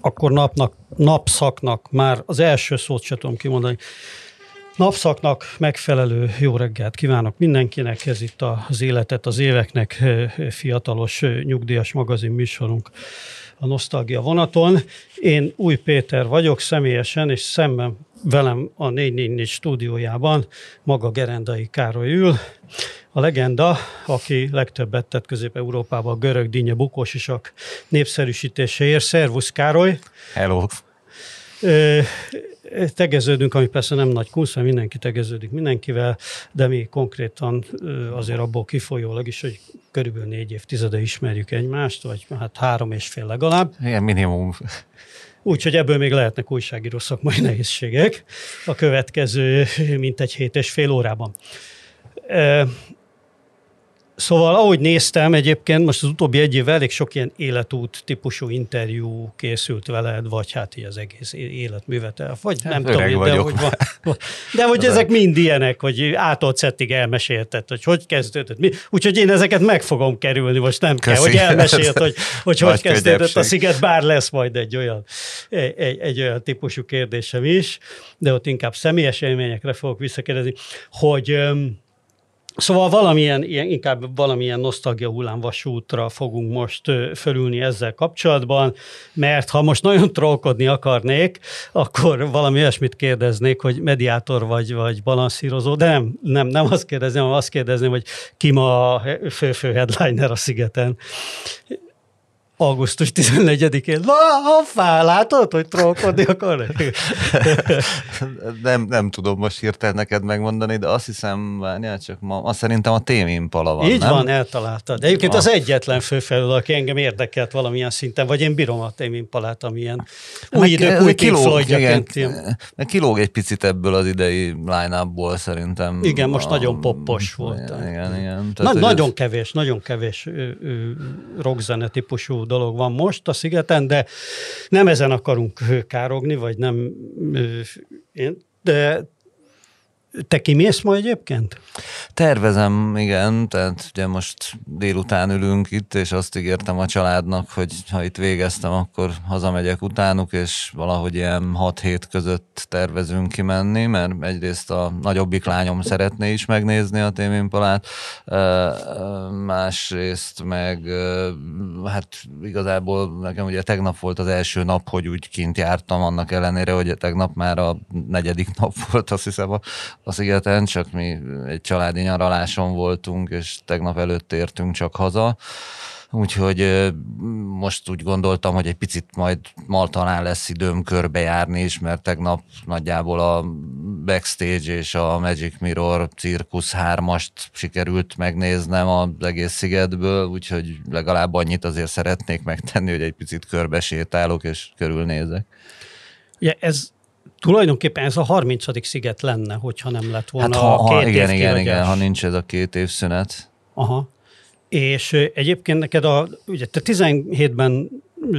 akkor napnak, napszaknak már az első szót se tudom kimondani. Napszaknak megfelelő jó reggelt kívánok mindenkinek, ez itt az életet az éveknek fiatalos nyugdíjas magazin műsorunk a Nosztalgia vonaton. Én Új Péter vagyok személyesen, és szemben velem a 444 stúdiójában maga Gerendai Károly ül. A legenda, aki legtöbbet tett Közép-Európában a görög dinnye bukósisak népszerűsítéséért. Szervusz Károly! Hello! tegeződünk, ami persze nem nagy kunsz, mert mindenki tegeződik mindenkivel, de mi konkrétan azért abból kifolyólag is, hogy körülbelül négy évtizede ismerjük egymást, vagy hát három és fél legalább. Igen, minimum. Úgyhogy ebből még lehetnek újságíró szakmai nehézségek a következő mintegy hét és fél órában. Szóval ahogy néztem egyébként, most az utóbbi egy évvel elég sok ilyen életút típusú interjú készült veled, vagy hát így az egész életművetel, vagy hát nem tudom, én, de hogy, van, de hogy ezek mind ilyenek, hogy ától szettig elmesélted, hogy hogy kezdődött. Mi? Úgyhogy én ezeket meg fogom kerülni, most nem Köszi. kell, hogy elmesélt, hogy hogy, hogy kezdődött a sziget, bár lesz majd egy olyan, egy, egy, egy olyan típusú kérdésem is, de ott inkább személyes élményekre fogok visszakérdezni, hogy Szóval valamilyen, inkább valamilyen nosztalgia hullámvasútra fogunk most fölülni ezzel kapcsolatban, mert ha most nagyon trollkodni akarnék, akkor valami olyasmit kérdeznék, hogy mediátor vagy, vagy balanszírozó, de nem, nem, nem azt kérdezném, hanem azt kérdezném, hogy ki ma a fő-fő headliner a szigeten augusztus 14-én. Ha látod, hogy trollkodni akar? nem, nem tudom most hirtelen neked megmondani, de azt hiszem, várjál csak ma, azt szerintem a témimpala van, Így nem? van, eltaláltad. De egyébként a... az egyetlen főfelül, aki engem érdekelt valamilyen szinten, vagy én bírom a témimpalát, amilyen új idők, új kilóg, igen, kilóg egy picit ebből az idei line szerintem. Igen, most a, nagyon poppos volt. Igen, igen. igen. Na, nagyon ez... kevés, nagyon kevés rockzene típusú dolog van most a szigeten, de nem ezen akarunk károgni, vagy nem de te kimész ma egyébként? Tervezem, igen, tehát ugye most délután ülünk itt, és azt ígértem a családnak, hogy ha itt végeztem, akkor hazamegyek utánuk, és valahogy ilyen 6 hét között tervezünk kimenni, mert egyrészt a nagyobbik lányom szeretné is megnézni a témimpalát, másrészt meg hát igazából nekem ugye tegnap volt az első nap, hogy úgy kint jártam, annak ellenére, hogy tegnap már a negyedik nap volt, azt hiszem a a szigeten, csak mi egy családi nyaraláson voltunk, és tegnap előtt értünk csak haza. Úgyhogy most úgy gondoltam, hogy egy picit majd talán lesz időm körbejárni is, mert tegnap nagyjából a Backstage és a Magic Mirror Circus 3-ast sikerült megnéznem az egész szigetből, úgyhogy legalább annyit azért szeretnék megtenni, hogy egy picit körbesétálok és körülnézek. Ja, ez Tulajdonképpen ez a 30. sziget lenne, hogyha nem lett volna hát ha, a két igen, év igen, igen, ha nincs ez a két év szünet. Aha. És egyébként neked a, ugye te 17-ben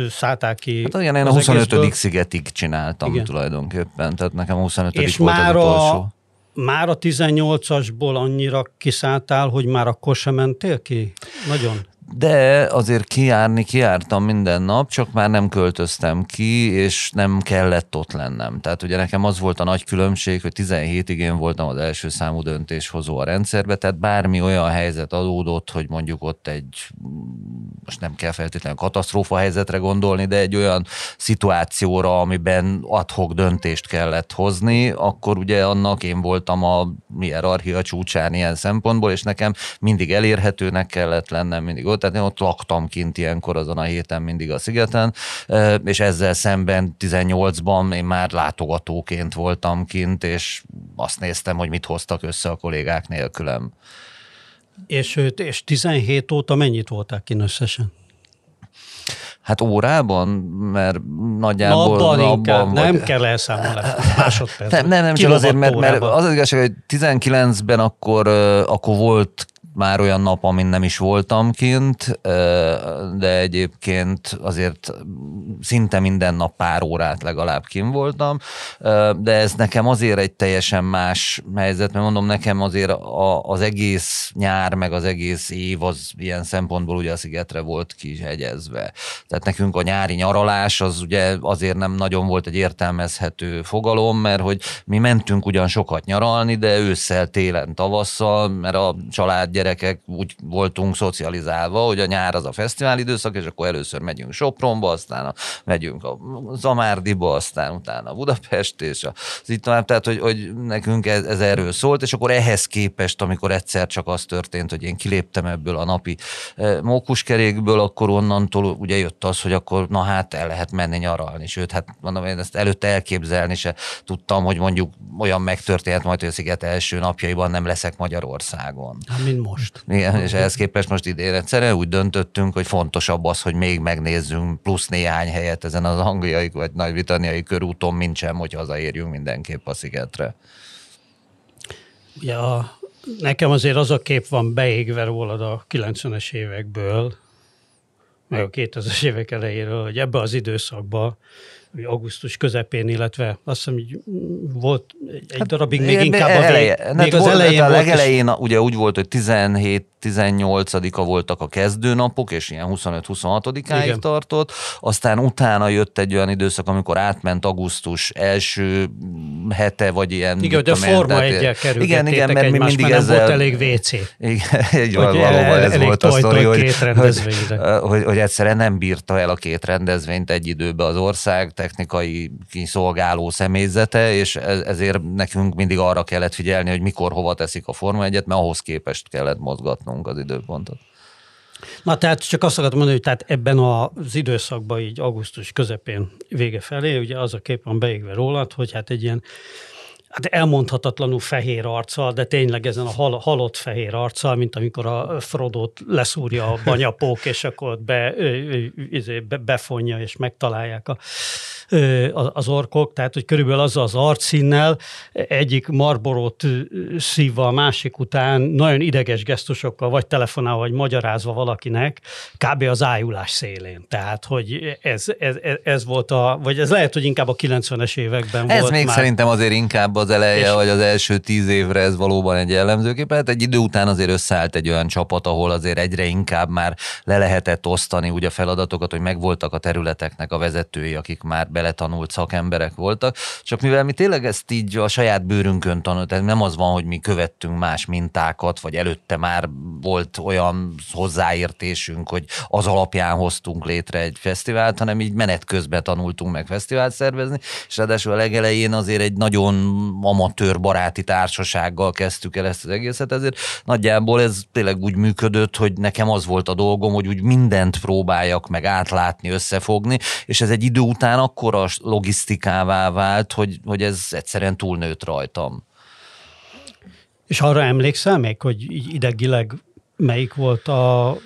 szálltál ki. Hát igen, én a 25. Egészből. szigetig csináltam igen. tulajdonképpen, tehát nekem a 25. És volt már az utolsó. A, már a 18-asból annyira kiszálltál, hogy már akkor sem mentél ki? Nagyon? De azért kijárni kijártam minden nap, csak már nem költöztem ki, és nem kellett ott lennem. Tehát ugye nekem az volt a nagy különbség, hogy 17-ig én voltam az első számú döntéshozó a rendszerbe, tehát bármi olyan helyzet adódott, hogy mondjuk ott egy, most nem kell feltétlenül katasztrófa helyzetre gondolni, de egy olyan szituációra, amiben adhok döntést kellett hozni, akkor ugye annak én voltam a hierarchia csúcsán ilyen szempontból, és nekem mindig elérhetőnek kellett lennem, mindig ott tehát én ott laktam kint ilyenkor azon a héten mindig a szigeten, és ezzel szemben 18-ban én már látogatóként voltam kint, és azt néztem, hogy mit hoztak össze a kollégák nélkülem. És, és 17 óta mennyit voltál kint összesen? Hát órában, mert nagyjából... Napban, napban inkább, vagy... nem kell elszámolni másodperc. Nem, nem, nem csak azért, mert, mert az az igazság, hogy 19-ben akkor, akkor volt már olyan nap, amin nem is voltam kint, de egyébként azért szinte minden nap pár órát legalább kint voltam, de ez nekem azért egy teljesen más helyzet, mert mondom, nekem azért az egész nyár, meg az egész év az ilyen szempontból ugye a szigetre volt kihegyezve. Tehát nekünk a nyári nyaralás az ugye azért nem nagyon volt egy értelmezhető fogalom, mert hogy mi mentünk ugyan sokat nyaralni, de ősszel, télen, tavasszal, mert a család gyerekek úgy voltunk szocializálva, hogy a nyár az a fesztivál időszak, és akkor először megyünk Sopronba, aztán a, megyünk a Zamárdiba, aztán utána Budapest, és az itt tovább, tehát hogy, hogy nekünk ez, ez erről szólt, és akkor ehhez képest, amikor egyszer csak az történt, hogy én kiléptem ebből a napi eh, mókuskerékből, akkor onnantól ugye jött az, hogy akkor na hát el lehet menni nyaralni, sőt, hát mondom, én ezt előtte elképzelni se tudtam, hogy mondjuk olyan megtörténhet majd, hogy a sziget első napjaiban nem leszek Magyarországon. Hát, mint most. Igen, és ehhez képest most idén egyszerűen úgy döntöttünk, hogy fontosabb az, hogy még megnézzünk plusz néhány helyet ezen az angliai vagy nagy-britanniai körúton, mint sem, hogy hazaérjünk mindenképp a szigetre. Ja, nekem azért az a kép van beégve rólad a 90-es évekből, meg a 2000-es évek elejéről, hogy ebbe az időszakban augusztus közepén, illetve azt hiszem, hogy volt egy hát, darabig még inkább eleje, a vég, még az elején a legelején ugye úgy volt, hogy 17 18-a voltak a kezdőnapok, és ilyen 25-26-áig tartott, aztán utána jött egy olyan időszak, amikor átment augusztus első hete, vagy ilyen... Igen, hogy a Forma egyel Igen, igen, mert mi mindig mert ezzel... volt elég WC. Igen, egy valóban ez volt a sztori, hogy, hogy, hogy, hogy egyszerűen nem bírta el a két rendezvényt egy időben az ország technikai kiszolgáló személyzete, és ezért nekünk mindig arra kellett figyelni, hogy mikor hova teszik a Forma egyet, mert ahhoz képest kellett mozgatni tartanunk az időpontot. Na tehát csak azt akartam mondani, hogy tehát ebben az időszakban, így augusztus közepén vége felé, ugye az a kép van beégve rólad, hogy hát egy ilyen hát elmondhatatlanul fehér arccal, de tényleg ezen a hal, halott fehér arccal, mint amikor a Frodót leszúrja a banyapók, és akkor be, izé, be, befonja, és megtalálják a az orkok, tehát hogy körülbelül az az arcszínnel egyik marborót szívva a másik után nagyon ideges gesztusokkal, vagy telefonálva, vagy magyarázva valakinek, kb. az ájulás szélén. Tehát, hogy ez, ez, ez volt a, vagy ez lehet, hogy inkább a 90-es években ez volt még már. szerintem azért inkább az eleje, és... vagy az első tíz évre ez valóban egy jellemzőkép. Hát egy idő után azért összeállt egy olyan csapat, ahol azért egyre inkább már le lehetett osztani úgy a feladatokat, hogy megvoltak a területeknek a vezetői, akik már be beletanult szakemberek voltak, csak mivel mi tényleg ezt így a saját bőrünkön tanult, tehát nem az van, hogy mi követtünk más mintákat, vagy előtte már volt olyan hozzáértésünk, hogy az alapján hoztunk létre egy fesztivált, hanem így menet közben tanultunk meg fesztivált szervezni, és ráadásul a legelején azért egy nagyon amatőr baráti társasággal kezdtük el ezt az egészet, ezért nagyjából ez tényleg úgy működött, hogy nekem az volt a dolgom, hogy úgy mindent próbáljak meg átlátni, összefogni, és ez egy idő után akkor akkora logisztikává vált, hogy, hogy ez egyszerűen túlnőtt rajtam. És arra emlékszel még, hogy idegileg melyik volt a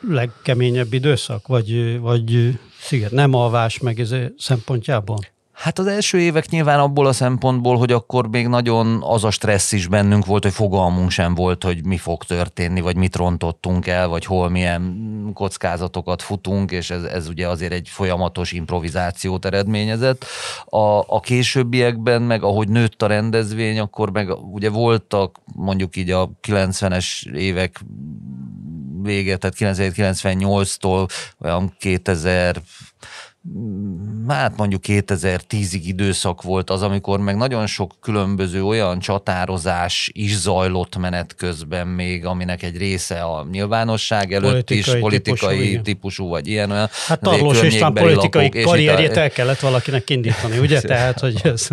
legkeményebb időszak, vagy, vagy sziget nem alvás meg ez szempontjából? Hát az első évek nyilván abból a szempontból, hogy akkor még nagyon az a stressz is bennünk volt, hogy fogalmunk sem volt, hogy mi fog történni, vagy mit rontottunk el, vagy hol milyen kockázatokat futunk, és ez, ez ugye azért egy folyamatos improvizációt eredményezett. A, a későbbiekben, meg ahogy nőtt a rendezvény, akkor meg ugye voltak mondjuk így a 90-es évek vége, tehát 1998-tól olyan 2000 hát mondjuk 2010-ig időszak volt az, amikor meg nagyon sok különböző olyan csatározás is zajlott menet közben még, aminek egy része a nyilvánosság előtt politikai is, politikai típusú, típusú vagy ilyen olyan. Hát Tarlós István politikai karrierjét el kellett valakinek indítani, ugye? Tehát, hogy ez...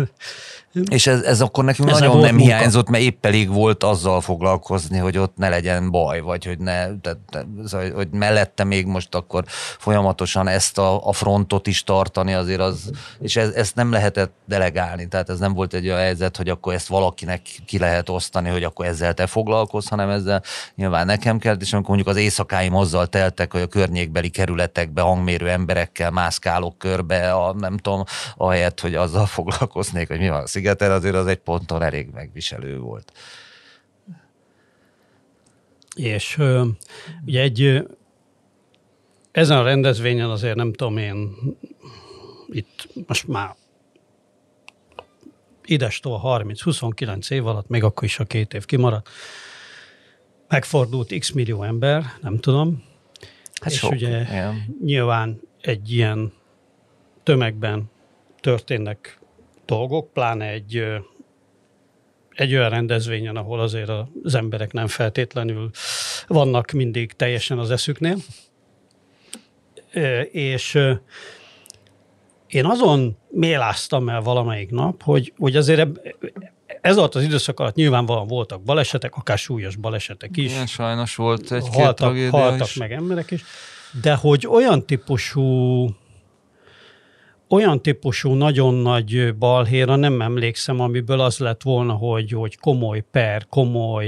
És ez, ez akkor nekünk ez nagyon nem munka. hiányzott, mert épp elég volt azzal foglalkozni, hogy ott ne legyen baj, vagy hogy ne, tehát, szóval, hogy mellette még most akkor folyamatosan ezt a, a frontot is tartani azért az, és ez, ezt nem lehetett delegálni, tehát ez nem volt egy olyan helyzet, hogy akkor ezt valakinek ki lehet osztani, hogy akkor ezzel te foglalkozz, hanem ezzel nyilván nekem kell, és amikor mondjuk az éjszakáim azzal teltek, hogy a környékbeli kerületekbe hangmérő emberekkel mászkálok körbe, a, nem tudom, ahelyett, hogy azzal foglalkoznék, hogy mi van a szigeten azért az egy ponton elég megviselő volt. És ugye egy ezen a rendezvényen azért nem tudom én, itt most már idestól 30-29 év alatt, még akkor is a két év kimaradt, megfordult x millió ember, nem tudom. Hát és sok, ugye ilyen. nyilván egy ilyen tömegben történnek dolgok, pláne egy, egy olyan rendezvényen, ahol azért az emberek nem feltétlenül vannak mindig teljesen az eszüknél. És én azon méláztam el valamelyik nap, hogy, hogy azért ez alatt az időszak alatt nyilvánvalóan voltak balesetek, akár súlyos balesetek is. Igen, sajnos volt egy-két haltak, haltak is. meg emberek is, de hogy olyan típusú olyan típusú nagyon nagy balhéra nem emlékszem, amiből az lett volna, hogy, hogy komoly per, komoly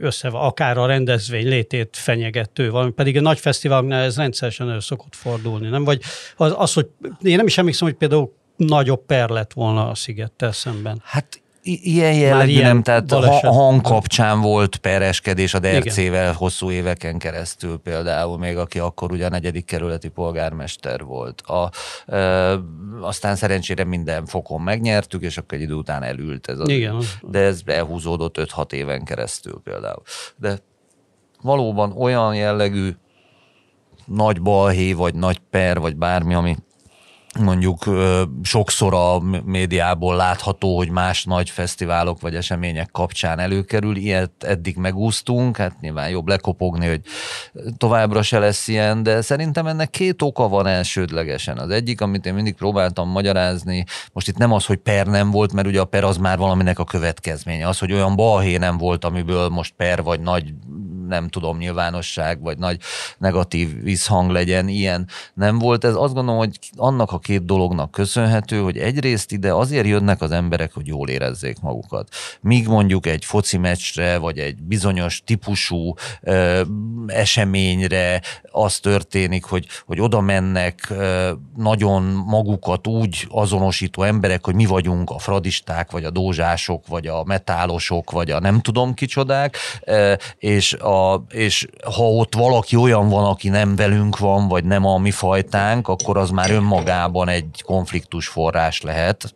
össze, akár a rendezvény létét fenyegető, valami pedig a nagy fesztiváloknál ez rendszeresen elő szokott fordulni, nem? Vagy az, az, hogy én nem is emlékszem, hogy például nagyobb per lett volna a szigettel szemben. Hát ilyen jellegű ilyen nem, tehát baleset. a hang kapcsán volt pereskedés a Dercével hosszú éveken keresztül például, még aki akkor ugye a negyedik kerületi polgármester volt. A, e, aztán szerencsére minden fokon megnyertük, és akkor egy idő után elült ez. Az, Igen. De ez elhúzódott 5-6 éven keresztül például. De valóban olyan jellegű nagy balhé, vagy nagy per, vagy bármi, ami mondjuk sokszor a médiából látható, hogy más nagy fesztiválok vagy események kapcsán előkerül, ilyet eddig megúsztunk, hát nyilván jobb lekopogni, hogy továbbra se lesz ilyen, de szerintem ennek két oka van elsődlegesen. Az egyik, amit én mindig próbáltam magyarázni, most itt nem az, hogy per nem volt, mert ugye a per az már valaminek a következménye. Az, hogy olyan balhé nem volt, amiből most per vagy nagy nem tudom, nyilvánosság, vagy nagy negatív visszhang legyen, ilyen nem volt. Ez azt gondolom, hogy annak a két dolognak köszönhető, hogy egyrészt ide azért jönnek az emberek, hogy jól érezzék magukat. Míg mondjuk egy foci meccsre, vagy egy bizonyos típusú ö, eseményre az történik, hogy, hogy oda mennek ö, nagyon magukat úgy azonosító emberek, hogy mi vagyunk a fradisták, vagy a dózsások, vagy a metálosok, vagy a nem tudom kicsodák, ö, és a és ha ott valaki olyan van, aki nem velünk van, vagy nem a mi fajtánk, akkor az már önmagában egy konfliktus forrás lehet,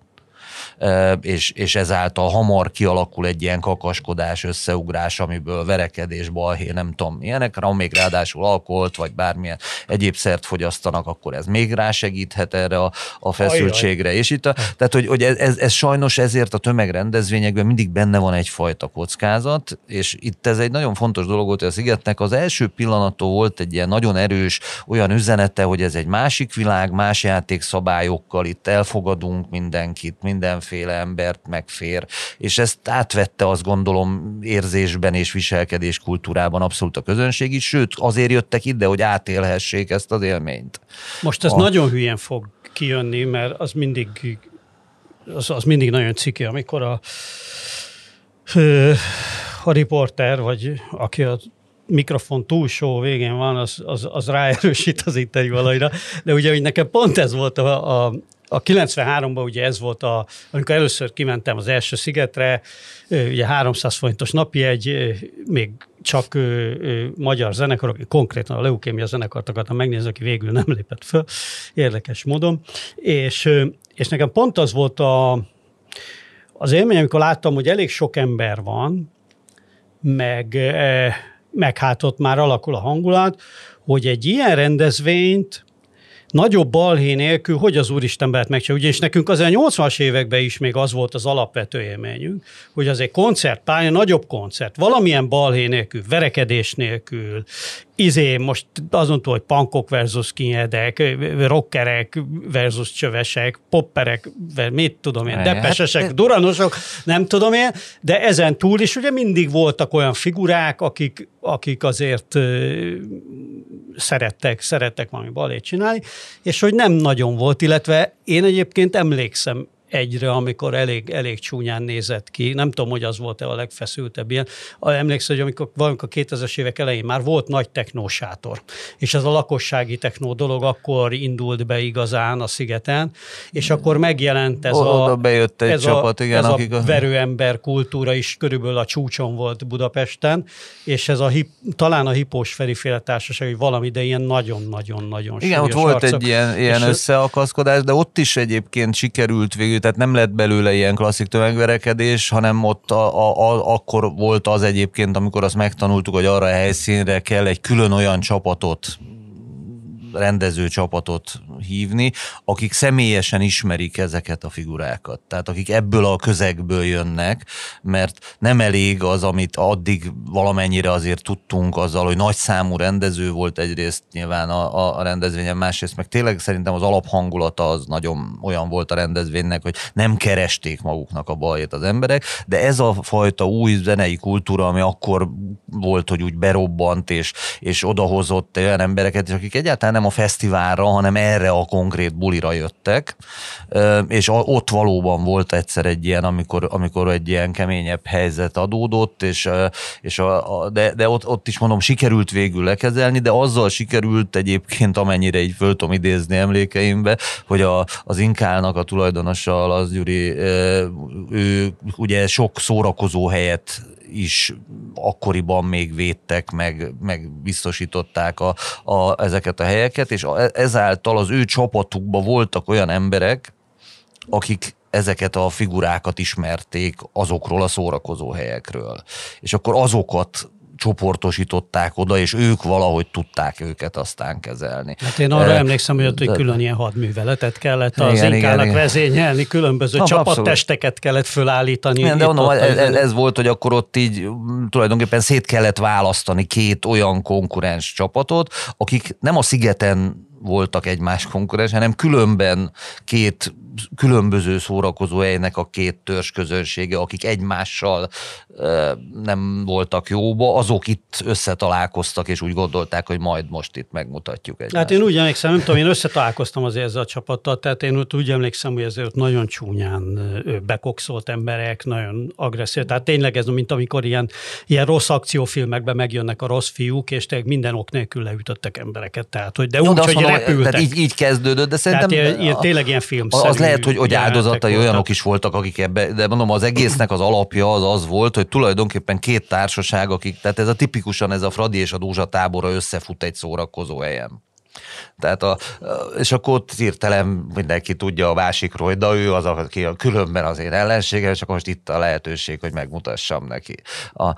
és, és ezáltal hamar kialakul egy ilyen kakaskodás, összeugrás, amiből verekedés, balhé, nem tudom milyenek, ha még ráadásul alkoholt, vagy bármilyen egyéb szert fogyasztanak, akkor ez még rásegíthet erre a, a feszültségre. Ajaj. És itt, a, tehát, hogy, hogy ez, ez, ez sajnos ezért a tömegrendezvényekben mindig benne van egyfajta kockázat, és itt ez egy nagyon fontos dolog volt, hogy a Szigetnek az első pillanattól volt egy ilyen nagyon erős olyan üzenete, hogy ez egy másik világ, más játékszabályokkal, itt elfogadunk mindenkit, mindenféle mindenféle embert megfér, és ezt átvette azt gondolom érzésben és viselkedés kultúrában abszolút a közönség is, sőt azért jöttek ide, hogy átélhessék ezt az élményt. Most ez a... nagyon hülyen fog kijönni, mert az mindig az, az mindig nagyon ciki, amikor a, a riporter, vagy aki a mikrofon túlsó végén van, az, az, az ráerősít az interjú alajra. De ugye, hogy nekem pont ez volt a, a, a 93-ban ugye ez volt, a, amikor először kimentem az első szigetre, ugye 300 forintos napi egy, még csak ö, ö, magyar zenekarok, konkrétan a Leukémia zenekart akartam megnézni, aki végül nem lépett föl, érdekes módon, és, ö, és nekem pont az volt a, az élmény, amikor láttam, hogy elég sok ember van, meg, meg hát ott már alakul a hangulat, hogy egy ilyen rendezvényt nagyobb balhé nélkül, hogy az Úristen lehet megcsinálni. Ugyanis nekünk az a 80-as években is még az volt az alapvető élményünk, hogy az egy koncertpálya, nagyobb koncert, valamilyen balhé nélkül, verekedés nélkül, izé, most azon túl, hogy pankok versus kinyedek, rockerek versus csövesek, popperek, mit tudom én, depesesek, hát, duranosok, nem tudom én, de ezen túl is ugye mindig voltak olyan figurák, akik, akik azért szerettek, szerettek valami balét csinálni, és hogy nem nagyon volt, illetve én egyébként emlékszem egyre, amikor elég, elég csúnyán nézett ki. Nem tudom, hogy az volt-e a legfeszültebb ilyen. Emlékszem, hogy amikor valamikor 2000-es évek elején már volt nagy technósátor, és ez a lakossági technó dolog akkor indult be igazán a szigeten, és akkor megjelent ez Oda a, bejött egy ez csapat, a, igen, ez akik a verőember kultúra is körülbelül a csúcson volt Budapesten, és ez a hip, talán a Hipós Feriféle Társaság, hogy valami, de ilyen nagyon-nagyon-nagyon Igen, ott volt arcok. egy ilyen, ilyen összeakaszkodás, de ott is egyébként sikerült végül, tehát nem lett belőle ilyen klasszik tömegverekedés, hanem ott a, a, a, akkor volt az egyébként, amikor azt megtanultuk, hogy arra a helyszínre kell egy külön olyan csapatot rendező csapatot hívni, akik személyesen ismerik ezeket a figurákat. Tehát akik ebből a közegből jönnek, mert nem elég az, amit addig valamennyire azért tudtunk azzal, hogy nagy számú rendező volt egyrészt nyilván a, a rendezvényen, másrészt meg tényleg szerintem az alaphangulata az nagyon olyan volt a rendezvénynek, hogy nem keresték maguknak a bajét az emberek, de ez a fajta új zenei kultúra, ami akkor volt, hogy úgy berobbant és, és odahozott olyan embereket, akik egyáltalán nem nem a fesztiválra, hanem erre a konkrét bulira jöttek, és ott valóban volt egyszer egy ilyen, amikor, amikor egy ilyen keményebb helyzet adódott, és, és a, a, de, de ott, ott is mondom, sikerült végül lekezelni, de azzal sikerült egyébként, amennyire így föl tudom idézni emlékeimbe, hogy a, az Inkálnak a tulajdonosa, az Gyuri, ő ugye sok szórakozó helyet is akkoriban még védtek, meg, meg biztosították a, a, ezeket a helyeket, és ezáltal az ő csapatukban voltak olyan emberek, akik ezeket a figurákat ismerték azokról a szórakozó helyekről. És akkor azokat csoportosították oda, és ők valahogy tudták őket aztán kezelni. Hát én arra e, emlékszem, hogy ott hogy külön ilyen hadműveletet kellett az igen, inkának igen, vezényelni, különböző Na, csapattesteket abszolút. kellett fölállítani. Igen, de mondom, ez, ez, ez volt, hogy akkor ott így tulajdonképpen szét kellett választani két olyan konkurens csapatot, akik nem a szigeten voltak egymás konkurens, hanem különben két különböző szórakozó helynek a két törzs közönsége, akik egymással nem voltak jóba, azok itt összetalálkoztak, és úgy gondolták, hogy majd most itt megmutatjuk egymást. Hát én úgy emlékszem, nem tudom, én összetalálkoztam azért ezzel a csapattal, tehát én úgy emlékszem, hogy ezért nagyon csúnyán bekokszolt emberek, nagyon agresszív. Tehát tényleg ez, mint amikor ilyen, ilyen rossz akciófilmekben megjönnek a rossz fiúk, és tényleg minden ok nélkül leütöttek embereket. Tehát, hogy de Jó, úgy, de hogy mondom, repültek. Tehát így, így kezdődött, de szerintem... Tehát ilyen, tényleg ilyen film Az lehet, hogy, hogy áldozatai olyanok is voltak, akik ebbe, de mondom, az egésznek az alapja az az volt, hogy tulajdonképpen két társaság, akik, tehát ez a tipikusan ez a Fradi és a Dózsa tábora összefut egy szórakozó helyen. Tehát a, és akkor ott hirtelen mindenki tudja a másikról, hogy de ő az, aki a különben az én ellensége, és akkor most itt a lehetőség, hogy megmutassam neki. A,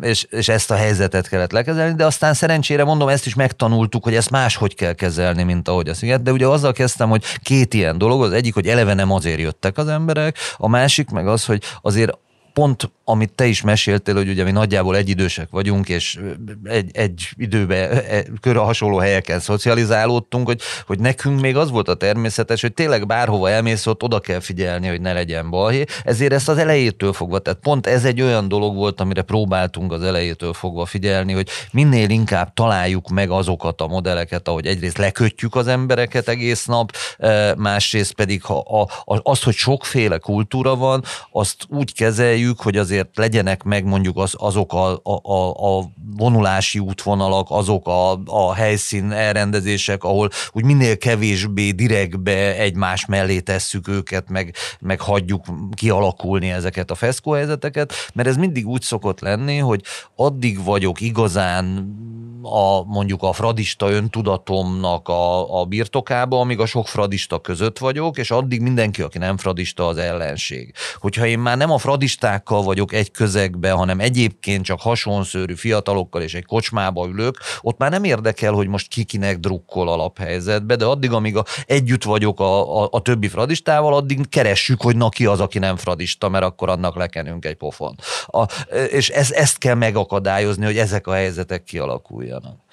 és, és ezt a helyzetet kellett lekezelni, de aztán szerencsére mondom, ezt is megtanultuk, hogy ezt máshogy kell kezelni, mint ahogy a sziget. De ugye azzal kezdtem, hogy két ilyen dolog, az egyik, hogy eleve nem azért jöttek az emberek, a másik meg az, hogy azért pont amit te is meséltél, hogy ugye mi nagyjából egyidősek vagyunk, és egy, egy időben e, körül hasonló helyeken szocializálódtunk, hogy, hogy nekünk még az volt a természetes, hogy tényleg bárhova elmész, ott oda kell figyelni, hogy ne legyen balhé. Ezért ezt az elejétől fogva, tehát pont ez egy olyan dolog volt, amire próbáltunk az elejétől fogva figyelni, hogy minél inkább találjuk meg azokat a modelleket, ahogy egyrészt lekötjük az embereket egész nap, e, másrészt pedig ha a, az, hogy sokféle kultúra van, azt úgy kezeljük, hogy azért azért legyenek meg mondjuk az, azok a, a, a, vonulási útvonalak, azok a, a helyszín elrendezések, ahol úgy minél kevésbé direktbe egymás mellé tesszük őket, meg, meg hagyjuk kialakulni ezeket a feszkóhelyzeteket, mert ez mindig úgy szokott lenni, hogy addig vagyok igazán a, mondjuk a fradista öntudatomnak a, a birtokába, amíg a sok fradista között vagyok, és addig mindenki, aki nem fradista, az ellenség. Hogyha én már nem a fradistákkal vagyok egy közegbe, hanem egyébként csak hasonszörű fiatalokkal és egy kocsmába ülök, ott már nem érdekel, hogy most kikinek drukkol alaphelyzetbe, de addig, amíg a, együtt vagyok a, a, a többi fradistával, addig keressük, hogy na ki az, aki nem fradista, mert akkor annak lekenünk egy pofon. A, és ez, ezt kell megakadályozni, hogy ezek a helyzetek kialakuljanak.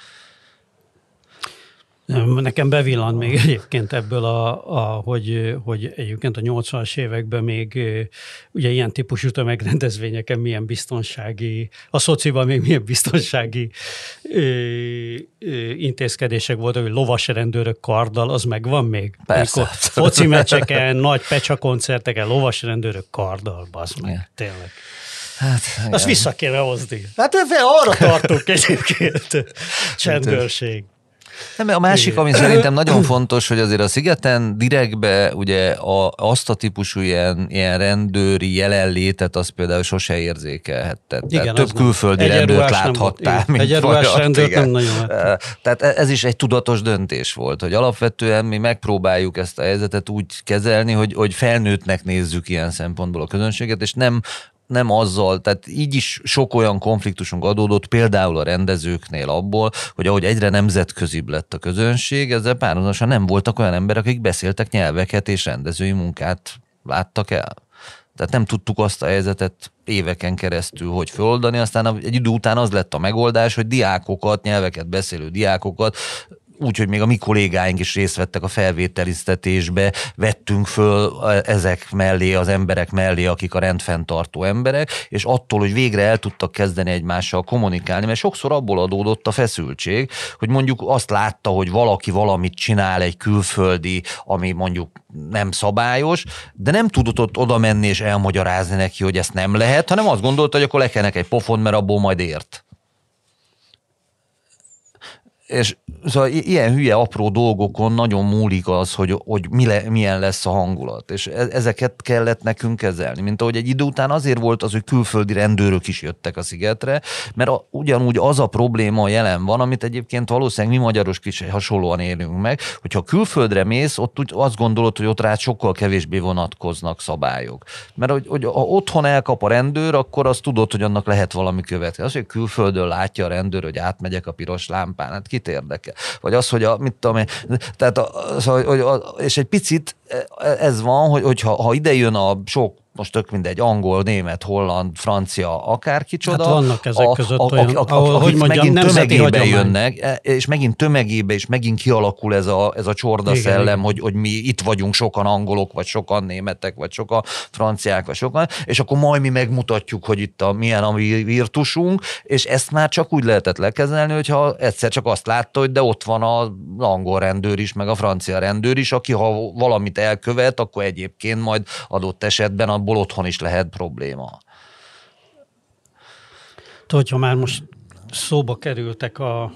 Nekem bevillant még egyébként ebből, a, a, hogy, hogy egyébként a 80-as években még ugye ilyen típusú tömegrendezvényeken milyen biztonsági, a szociban még milyen biztonsági ö, ö, intézkedések voltak, hogy lovas rendőrök karddal, az megvan még? Persze. Mikor foci meccseken, nagy pecsa koncerteken, lovas rendőrök karddal, bazd meg, Igen. tényleg. Hát, Azt vissza kéne hozni. Hát arra tartunk egyébként. Csendőrség. Nem, a másik, ami szerintem nagyon fontos, hogy azért a szigeten direktbe ugye a, azt a típusú ilyen, ilyen rendőri jelenlétet az például sose érzékelhetted. Igen, Tehát több külföldi rendőrt láthattál, mint Egy rendőrt nem nagyon Tehát e- ez is egy tudatos döntés volt, hogy alapvetően mi megpróbáljuk ezt a helyzetet úgy kezelni, hogy, hogy felnőttnek nézzük ilyen szempontból a közönséget, és nem nem azzal, tehát így is sok olyan konfliktusunk adódott, például a rendezőknél abból, hogy ahogy egyre nemzetközibb lett a közönség, ezzel párhuzamosan nem voltak olyan emberek, akik beszéltek nyelveket és rendezői munkát láttak el. Tehát nem tudtuk azt a helyzetet éveken keresztül, hogy föloldani, aztán egy idő után az lett a megoldás, hogy diákokat, nyelveket beszélő diákokat úgyhogy még a mi kollégáink is részt vettek a felvételiztetésbe, vettünk föl ezek mellé, az emberek mellé, akik a rendfenntartó emberek, és attól, hogy végre el tudtak kezdeni egymással kommunikálni, mert sokszor abból adódott a feszültség, hogy mondjuk azt látta, hogy valaki valamit csinál egy külföldi, ami mondjuk nem szabályos, de nem tudott ott oda menni és elmagyarázni neki, hogy ezt nem lehet, hanem azt gondolta, hogy akkor lekenek egy pofon, mert abból majd ért és szóval ilyen hülye, apró dolgokon nagyon múlik az, hogy, hogy mi le, milyen lesz a hangulat, és e, ezeket kellett nekünk kezelni. Mint ahogy egy idő után azért volt az, hogy külföldi rendőrök is jöttek a szigetre, mert a, ugyanúgy az a probléma jelen van, amit egyébként valószínűleg mi magyaros is hasonlóan élünk meg, hogyha külföldre mész, ott úgy azt gondolod, hogy ott rá sokkal kevésbé vonatkoznak szabályok. Mert hogy, hogy ha otthon elkap a rendőr, akkor azt tudod, hogy annak lehet valami következő. Az, hogy külföldön látja a rendőr, hogy átmegyek a piros lámpán, hát kit érdekel? Vagy az, hogy a, mit tudom én, tehát a, szóval, hogy, a, és egy picit ez van, hogy, hogyha ha ide jön a sok most tök mindegy, angol, német, holland, francia, akárkicsoda. Hát vannak ezek a, között a, olyan, a, a, ahol, hogy mondjam, megint tömegébe hagyomány. jönnek, e, és megint tömegébe, és megint kialakul ez a, ez a csorda igen, szellem, igen. Hogy, hogy mi itt vagyunk sokan angolok, vagy sokan németek, vagy sokan franciák, vagy sokan, és akkor majd mi megmutatjuk, hogy itt a milyen a virtusunk, és ezt már csak úgy lehetett lekezelni, hogyha egyszer csak azt látta, hogy de ott van az angol rendőr is, meg a francia rendőr is, aki ha valamit elkövet, akkor egyébként majd adott esetben a abból otthon is lehet probléma. Tudod, ha már most szóba kerültek a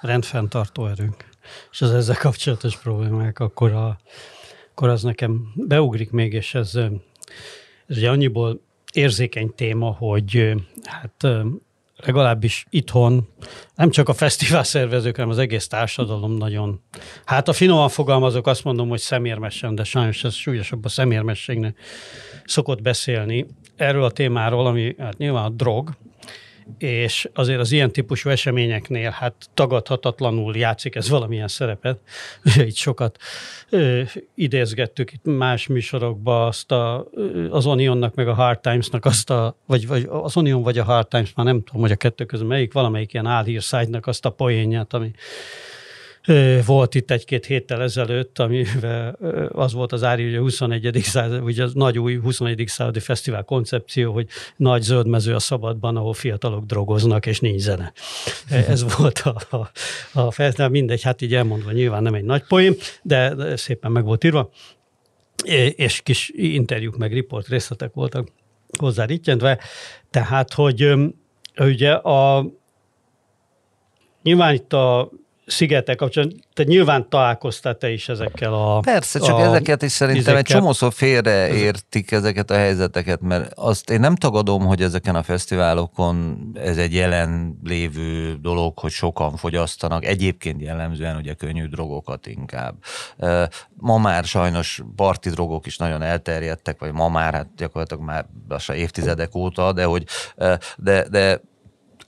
rendfenntartó erőnk, és az ezzel kapcsolatos problémák, akkor, a, akkor az nekem beugrik még, és ez, ez ugye annyiból érzékeny téma, hogy hát legalábbis itthon, nem csak a fesztivál szervezők, hanem az egész társadalom nagyon, hát a finoman fogalmazok, azt mondom, hogy szemérmesen, de sajnos ez súlyosabb a szemérmességnek szokott beszélni erről a témáról, ami hát nyilván a drog, és azért az ilyen típusú eseményeknél hát tagadhatatlanul játszik ez valamilyen szerepet. Ugye itt sokat ö, idézgettük itt más műsorokban azt a, az Onionnak meg a Hard Times-nak azt a, vagy, vagy az Onion vagy a Hard Times, már nem tudom, hogy a kettő közül melyik, valamelyik ilyen álhírszájtnak azt a poénját, ami volt itt egy-két héttel ezelőtt, amivel az volt az Ári, hogy a 21. század, ugye az nagy új 21. századi fesztivál koncepció, hogy nagy zöld mező a szabadban, ahol fiatalok drogoznak, és nincs zene. Ez volt a, a, a fesztivál, mindegy, hát így elmondva nyilván nem egy nagy poém, de szépen meg volt írva, és kis interjúk meg riport részletek voltak hozzá rittyentve, tehát, hogy ugye a Nyilván itt a szigetek kapcsolatban, te nyilván találkoztál te is ezekkel a... Persze, csak a, ezeket is szerintem izekkel. egy csomószor félreértik ezeket a helyzeteket, mert azt én nem tagadom, hogy ezeken a fesztiválokon ez egy jelen lévő dolog, hogy sokan fogyasztanak, egyébként jellemzően ugye könnyű drogokat inkább. Ma már sajnos parti drogok is nagyon elterjedtek, vagy ma már, hát gyakorlatilag már lassan évtizedek óta, de hogy de, de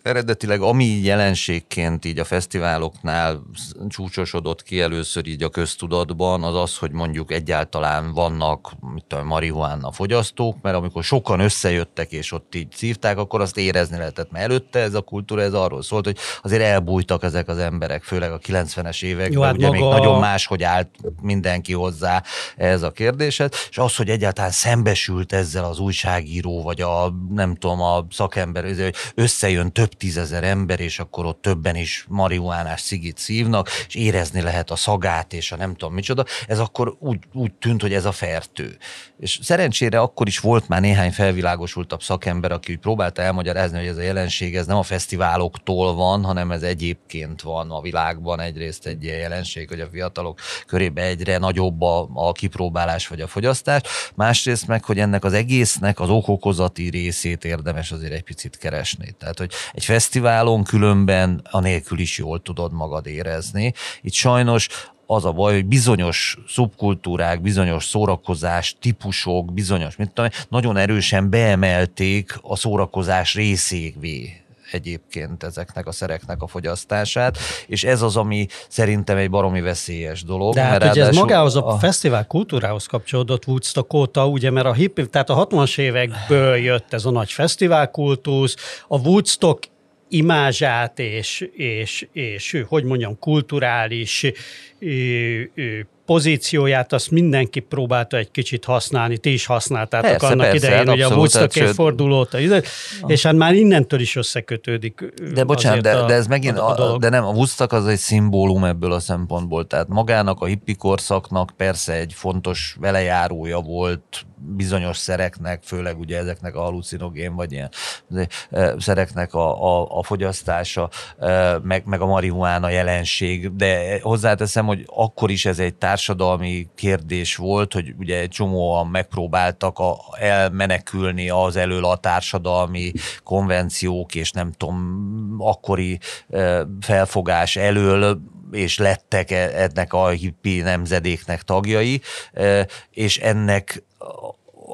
eredetileg ami jelenségként így a fesztiváloknál csúcsosodott ki először így a köztudatban, az az, hogy mondjuk egyáltalán vannak mit tudom, marihuána fogyasztók, mert amikor sokan összejöttek és ott így szívták, akkor azt érezni lehetett, mert előtte ez a kultúra ez arról szólt, hogy azért elbújtak ezek az emberek, főleg a 90-es években, Jó, hát ugye maga... még nagyon máshogy állt mindenki hozzá ez a kérdéset, és az, hogy egyáltalán szembesült ezzel az újságíró, vagy a nem tudom, a szakember, hogy összejön több tízezer ember, és akkor ott többen is marihuánás szigit szívnak, és érezni lehet a szagát, és a nem tudom micsoda, ez akkor úgy, úgy tűnt, hogy ez a fertő. És szerencsére akkor is volt már néhány felvilágosultabb szakember, aki úgy próbálta elmagyarázni, hogy ez a jelenség, ez nem a fesztiváloktól van, hanem ez egyébként van a világban egyrészt egy ilyen jelenség, hogy a fiatalok körében egyre nagyobb a, a kipróbálás vagy a fogyasztás, másrészt meg, hogy ennek az egésznek az okokozati részét érdemes azért egy picit keresni. Tehát, hogy egy fesztiválon különben anélkül is jól tudod magad érezni. Itt sajnos az a baj, hogy bizonyos szubkultúrák, bizonyos szórakozás típusok, bizonyos, mit tudom, nagyon erősen beemelték a szórakozás részévé egyébként ezeknek a szereknek a fogyasztását, és ez az, ami szerintem egy baromi veszélyes dolog. De hát ugye ez magához a, a fesztivál kultúrához kapcsolódott Woodstock óta, ugye, mert a hip, tehát a 60-as évekből jött ez a nagy fesztiválkultusz, a Woodstock imázsát és, és, és hogy mondjam, kulturális pozícióját azt mindenki próbálta egy kicsit használni, ti is használtátok persze, annak persze, idején, hogy a Woodstock fordulót, és hát már innentől is összekötődik. De bocsánat, de, a, de ez megint, a, a, a de nem, a Woodstock az egy szimbólum ebből a szempontból, tehát magának a hippi korszaknak persze egy fontos velejárója volt, bizonyos szereknek, főleg ugye ezeknek a halucinogén vagy ilyen szereknek a, a, a fogyasztása, meg, meg a marihuána jelenség, de hozzáteszem, hogy akkor is ez egy társadalmi kérdés volt, hogy ugye egy csomóan megpróbáltak a, elmenekülni az elől a társadalmi konvenciók és nem tudom, akkori felfogás elől, és lettek e, ennek a hippi nemzedéknek tagjai, és ennek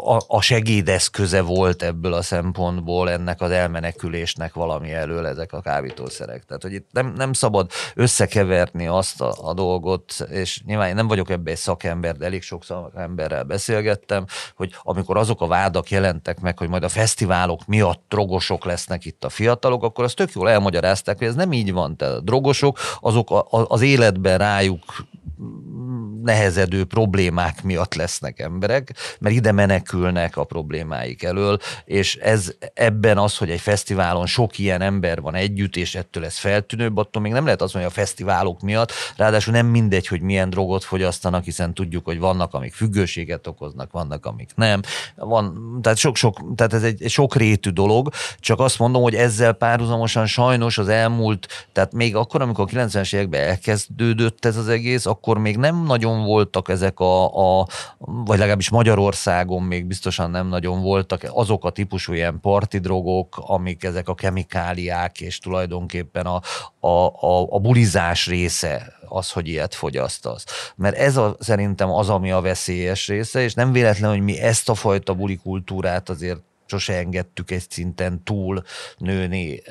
a, a segédeszköze volt ebből a szempontból ennek az elmenekülésnek valami elől ezek a kábítószerek. Tehát, hogy itt nem, nem szabad összekeverni azt a, a dolgot, és nyilván én nem vagyok ebben egy szakember, de elég sok szakemberrel beszélgettem, hogy amikor azok a vádak jelentek meg, hogy majd a fesztiválok miatt drogosok lesznek itt a fiatalok, akkor azt tök jól elmagyarázták, hogy ez nem így van. Tehát a drogosok azok a, a, az életben rájuk nehezedő problémák miatt lesznek emberek, mert ide menekülnek a problémáik elől, és ez ebben az, hogy egy fesztiválon sok ilyen ember van együtt, és ettől ez feltűnőbb, attól még nem lehet azt mondani a fesztiválok miatt, ráadásul nem mindegy, hogy milyen drogot fogyasztanak, hiszen tudjuk, hogy vannak, amik függőséget okoznak, vannak, amik nem. Van, tehát sok-sok, tehát ez egy, egy sokrétű dolog, csak azt mondom, hogy ezzel párhuzamosan sajnos az elmúlt, tehát még akkor, amikor a 90-es években elkezdődött ez az egész, akkor még nem nagyon nagyon voltak ezek a, a, vagy legalábbis Magyarországon még biztosan nem nagyon voltak azok a típusú ilyen partidrogok, amik ezek a kemikáliák, és tulajdonképpen a, a, a, a bulizás része az, hogy ilyet fogyasztasz. Mert ez a, szerintem az, ami a veszélyes része, és nem véletlen, hogy mi ezt a fajta bulikultúrát azért sose engedtük egy szinten túl nőni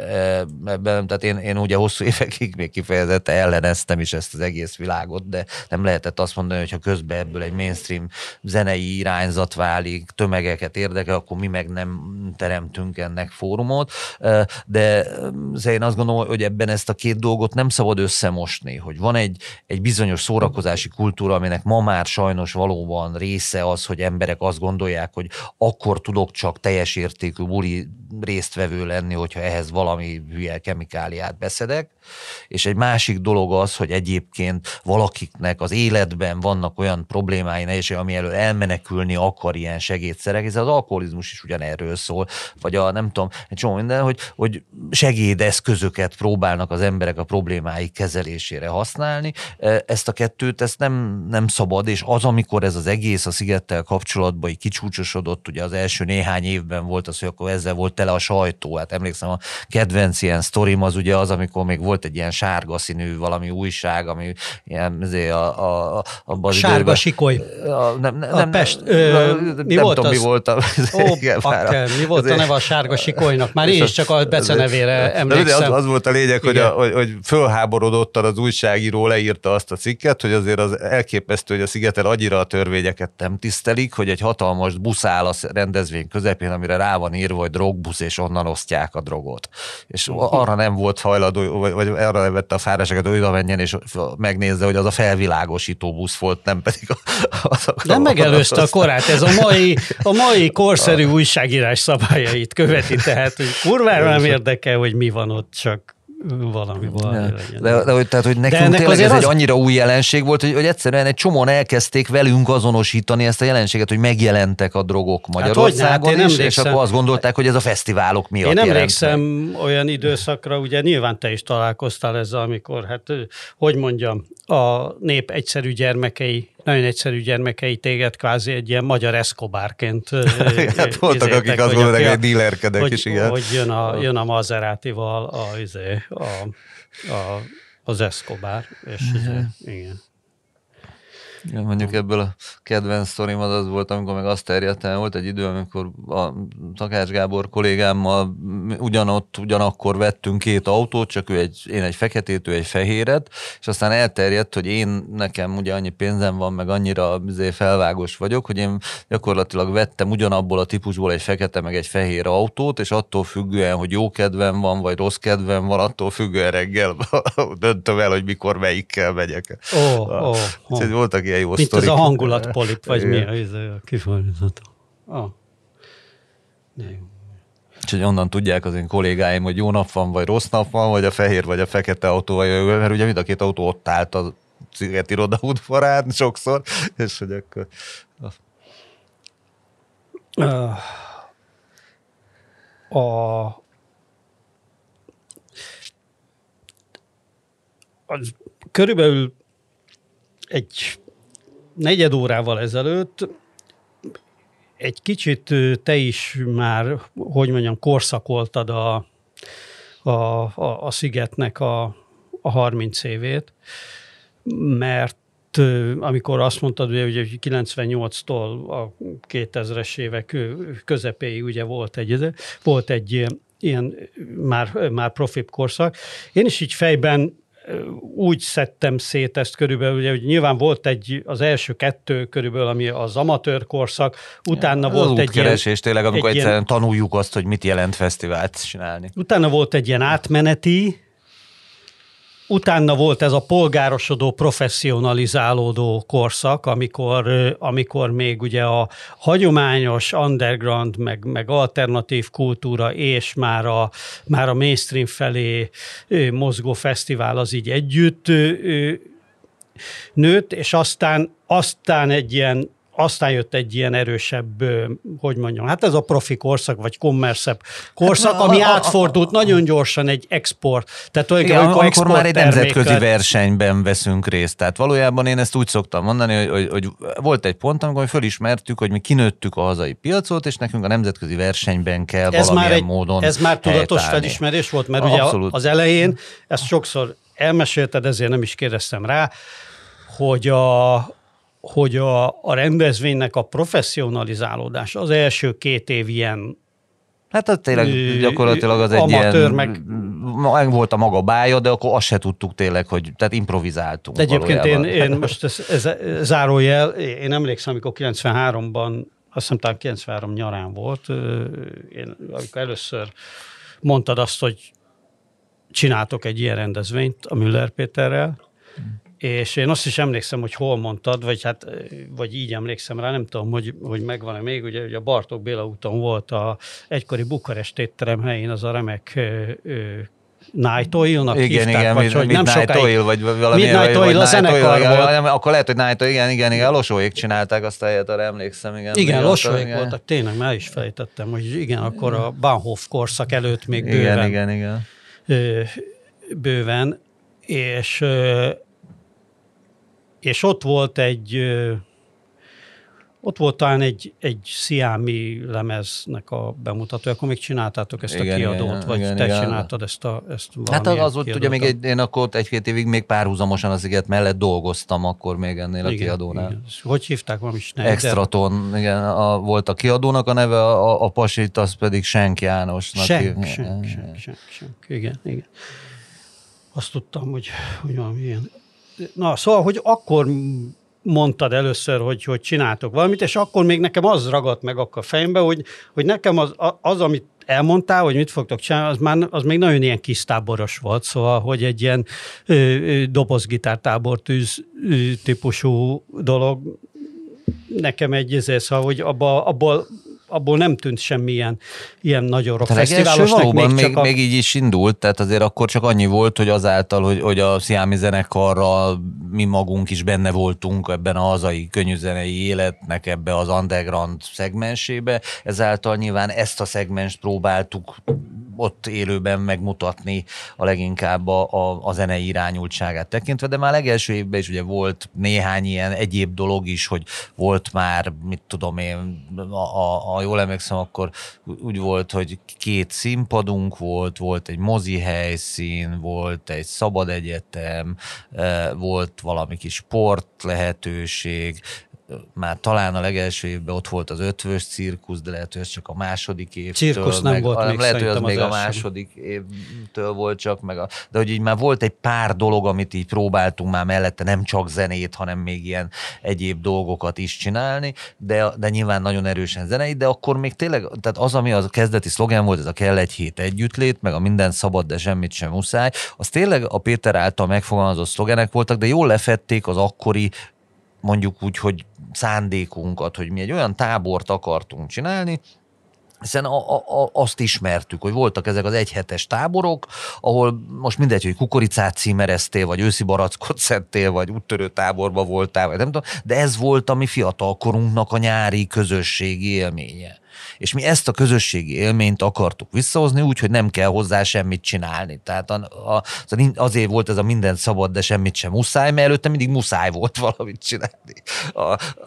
ebben. Tehát én, én ugye hosszú évekig még kifejezetten elleneztem is ezt az egész világot, de nem lehetett azt mondani, hogy ha közben ebből egy mainstream zenei irányzat válik, tömegeket érdekel, akkor mi meg nem teremtünk ennek fórumot. De én azt gondolom, hogy ebben ezt a két dolgot nem szabad összemosni, hogy van egy, egy bizonyos szórakozási kultúra, aminek ma már sajnos valóban része az, hogy emberek azt gondolják, hogy akkor tudok csak teljes értékű buli résztvevő lenni, hogyha ehhez valami hülye kemikáliát beszedek. És egy másik dolog az, hogy egyébként valakiknek az életben vannak olyan problémái, nehézség, ami elől elmenekülni akar ilyen segédszerek, ez az alkoholizmus is ugyanerről szól, vagy a nem tudom, egy csomó minden, hogy, hogy segédeszközöket próbálnak az emberek a problémáik kezelésére használni. Ezt a kettőt, ezt nem, nem szabad, és az, amikor ez az egész a szigettel kapcsolatban kicsúcsosodott, ugye az első néhány évben volt az, hogy akkor ezzel volt tele a sajtó. Hát emlékszem, a kedvenc ilyen sztorim az ugye az, amikor még volt volt egy ilyen sárga színű valami újság, ami ilyen azért a, a, a Sárga időben, sikoly. A, nem, nem, a Pest. Ö, nem, mi nem volt tudom, az? mi volt a... Ó, igen, bakker, mi volt a neve a sárga sikolynak? Már én is csak a becenevére emlékszem. Az, az volt a lényeg, hogy, a, hogy, hogy fölháborodottan az újságíró leírta azt a cikket, hogy azért az elképesztő, hogy a szigetel annyira a törvényeket nem tisztelik, hogy egy hatalmas buszál a rendezvény közepén, amire rá van írva, hogy drogbusz, és onnan osztják a drogot. És arra nem volt hajlandó, vagy, vagy arra nem vette a fáraságot, hogy oda menjen, és megnézze, hogy az a felvilágosító busz volt, nem pedig a, az a Nem megelőzte a korát, ez a mai, a mai korszerű újságírás szabályait követi, tehát hogy kurvára nem érdekel, hogy mi van ott, csak valami, valami legyen. De, de, hogy, tehát, hogy nekünk de tényleg ez az... egy annyira új jelenség volt, hogy, hogy egyszerűen egy csomóan elkezdték velünk azonosítani ezt a jelenséget, hogy megjelentek a drogok hát Magyarországon hát, is, és akkor azt gondolták, hogy ez a fesztiválok miatt Én emlékszem olyan időszakra, ugye nyilván te is találkoztál ezzel, amikor, hát hogy mondjam, a nép egyszerű gyermekei nagyon egyszerű gyermekei téged kvázi egy ilyen magyar eszkobárként hát voltak, akik azt gondolják, hogy dílerkedek hogy, is, igen. Hogy jön a, jön a Maseratival a, izé, a, a, az eszkobár, és izé, igen. Ja, mondjuk ebből a kedvenc sztorim az, az volt, amikor meg azt terjedt el, volt egy idő, amikor a Takács Gábor kollégámmal ugyanott, ugyanakkor vettünk két autót, csak ő egy, én egy feketét, ő egy fehéret, és aztán elterjedt, hogy én nekem ugye annyi pénzem van, meg annyira izé felvágos vagyok, hogy én gyakorlatilag vettem ugyanabból a típusból egy fekete, meg egy fehér autót, és attól függően, hogy jó kedvem van, vagy rossz kedvem van, attól függően reggel döntöm el, hogy mikor melyikkel megyek. Oh, oh, oh. Voltak ilyen jó Mint sztorik. az a hangulatpolip, vagy mi a, a kifordítható. Ah. Úgyhogy onnan tudják az én kollégáim, hogy jó nap van, vagy rossz nap van, vagy a fehér, vagy a fekete autó, vagy mert ugye mind a két autó ott állt a Szigeti Roda udvarán sokszor, és hogy akkor... Uh, a, az körülbelül egy negyed órával ezelőtt egy kicsit te is már, hogy mondjam, korszakoltad a, a, a, a Szigetnek a, a 30 évét, mert amikor azt mondtad, hogy 98-tól a 2000-es évek közepéig ugye volt egy, volt egy ilyen már, már profib korszak. Én is így fejben úgy szedtem szét ezt körülbelül, ugye, hogy nyilván volt egy, az első kettő körülbelül, ami az amatőr korszak, utána ja, volt egy ilyen... tényleg, amikor egyszerűen ilyen, tanuljuk azt, hogy mit jelent fesztivált csinálni. Utána volt egy ilyen átmeneti, Utána volt ez a polgárosodó, professzionalizálódó korszak, amikor, amikor még ugye a hagyományos underground, meg, meg alternatív kultúra és már a, már a mainstream felé mozgó fesztivál az így együtt nőtt, és aztán, aztán egy ilyen aztán jött egy ilyen erősebb, hogy mondjam, hát ez a profi korszak, vagy kommerszebb korszak, hát, ami a, a, átfordult nagyon gyorsan egy export. Tehát igen, amikor, amikor már egy nemzetközi versenyben veszünk részt. Tehát valójában én ezt úgy szoktam mondani, hogy, hogy, hogy volt egy pont, amikor fölismertük, hogy mi kinőttük a hazai piacot, és nekünk a nemzetközi versenyben kell ez valamilyen már egy, módon Ez már tudatos helytállni. felismerés volt, mert Abszolút. ugye az elején, ezt sokszor elmesélted, ezért nem is kérdeztem rá, hogy a, hogy a, a rendezvénynek a professzionalizálódása az első két év ilyen Hát az tényleg gyakorlatilag az egy amatőr, ilyen, meg, meg volt a maga bája, de akkor azt se tudtuk tényleg, hogy tehát improvizáltunk. De egyébként én, én, most ez, ez, zárójel, én emlékszem, amikor 93-ban, azt hiszem talán 93 nyarán volt, én amikor először mondtad azt, hogy csináltok egy ilyen rendezvényt a Müller Péterrel, és én azt is emlékszem, hogy hol mondtad, vagy hát, vagy így emlékszem rá, nem tudom, hogy, hogy megvan-e még, ugye, ugye a Bartók Béla úton volt a egykori Bukarest étterem helyén az a remek Night Oil-nak igen, hívták, igen, vagy hogy nem Night Oil, vagy valami. Midnight Oil a zenekar volt. Akkor lehet, hogy Night Oil, igen, igen, igen, Losóék csinálták azt a helyet, arra emlékszem. Igen, igen Losóék voltak, tényleg már is fejtettem, hogy igen, akkor a Bahnhof korszak előtt még bőven. Igen, igen, igen. Bőven, és és ott volt egy ott volt talán egy, egy Sziámi lemeznek a bemutató, akkor még csináltátok ezt igen, a kiadót, igen, vagy igen, te igen. csináltad ezt a ezt Hát az volt, ugye még egy, én akkor egy-két évig még párhuzamosan az iget mellett dolgoztam akkor még ennél igen, a kiadónál. Igen. Hogy hívták valami is? Extraton, igen, a, volt a kiadónak a neve, a, a pasit, az pedig Senk Jánosnak. Senk, senk, senk, senk, senk, igen, igen. Azt tudtam, hogy, hogy valami ilyen. Na, szóval, hogy akkor mondtad először, hogy, hogy csináltok valamit, és akkor még nekem az ragadt meg a fejembe, hogy, hogy nekem az, az, amit elmondtál, hogy mit fogtok csinálni, az, már, az még nagyon ilyen kis táboros volt, szóval, hogy egy ilyen ö, ö, dobozgitártábortűz típusú dolog, nekem egy ezért, szóval, hogy abba, abból abból nem tűnt semmilyen ilyen nagyon rockfesztiválosnak. Még, még, a... még így is indult, tehát azért akkor csak annyi volt, hogy azáltal, hogy, hogy a Sziámi zenekarral mi magunk is benne voltunk ebben a hazai könnyűzenei életnek ebbe az underground szegmensébe, ezáltal nyilván ezt a szegmenst próbáltuk ott élőben megmutatni a leginkább a, a, a zenei irányultságát tekintve, de már legelső évben is ugye volt néhány ilyen egyéb dolog is, hogy volt már, mit tudom én, a, a, a jól emlékszem, akkor úgy volt, hogy két színpadunk volt, volt egy mozi helyszín, volt egy szabad egyetem, eh, volt valami kis sport lehetőség, már talán a legelső évben ott volt az ötvös cirkusz, de lehet, hogy ez csak a második évtől. Cirkusz nem meg, volt még Lehet, hogy az, az még az a második évtől volt csak, meg a, de hogy így már volt egy pár dolog, amit így próbáltunk már mellette, nem csak zenét, hanem még ilyen egyéb dolgokat is csinálni, de, de nyilván nagyon erősen zenei, de akkor még tényleg, tehát az, ami az a kezdeti szlogen volt, ez a kell egy hét együttlét, meg a minden szabad, de semmit sem muszáj, az tényleg a Péter által megfogalmazott szlogenek voltak, de jól lefették az akkori mondjuk úgy, hogy szándékunkat, hogy mi egy olyan tábort akartunk csinálni, hiszen a, a, azt ismertük, hogy voltak ezek az egyhetes táborok, ahol most mindegy, hogy kukoricát címereztél, vagy őszi barackot szedtél, vagy úttörő táborba voltál, vagy nem tudom, de ez volt a mi fiatalkorunknak a nyári közösségi élménye és mi ezt a közösségi élményt akartuk visszahozni úgy, hogy nem kell hozzá semmit csinálni. Tehát a, a, azért volt ez a minden szabad, de semmit sem muszáj, mert előtte mindig muszáj volt valamit csinálni. A,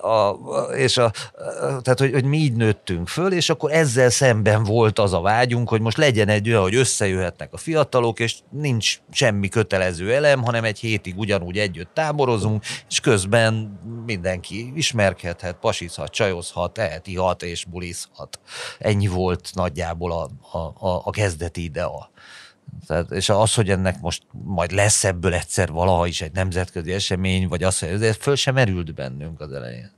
a, és a, tehát, hogy, hogy mi így nőttünk föl, és akkor ezzel szemben volt az a vágyunk, hogy most legyen egy olyan, hogy összejöhetnek a fiatalok, és nincs semmi kötelező elem, hanem egy hétig ugyanúgy együtt táborozunk, és közben mindenki ismerkedhet, pasizhat, csajozhat, ehet, ihat és bulizhat. Ennyi volt nagyjából a, a, a, a kezdeti idea. Tehát, és az, hogy ennek most majd lesz ebből egyszer valaha is egy nemzetközi esemény, vagy az, hogy ez föl sem merült bennünk az elején.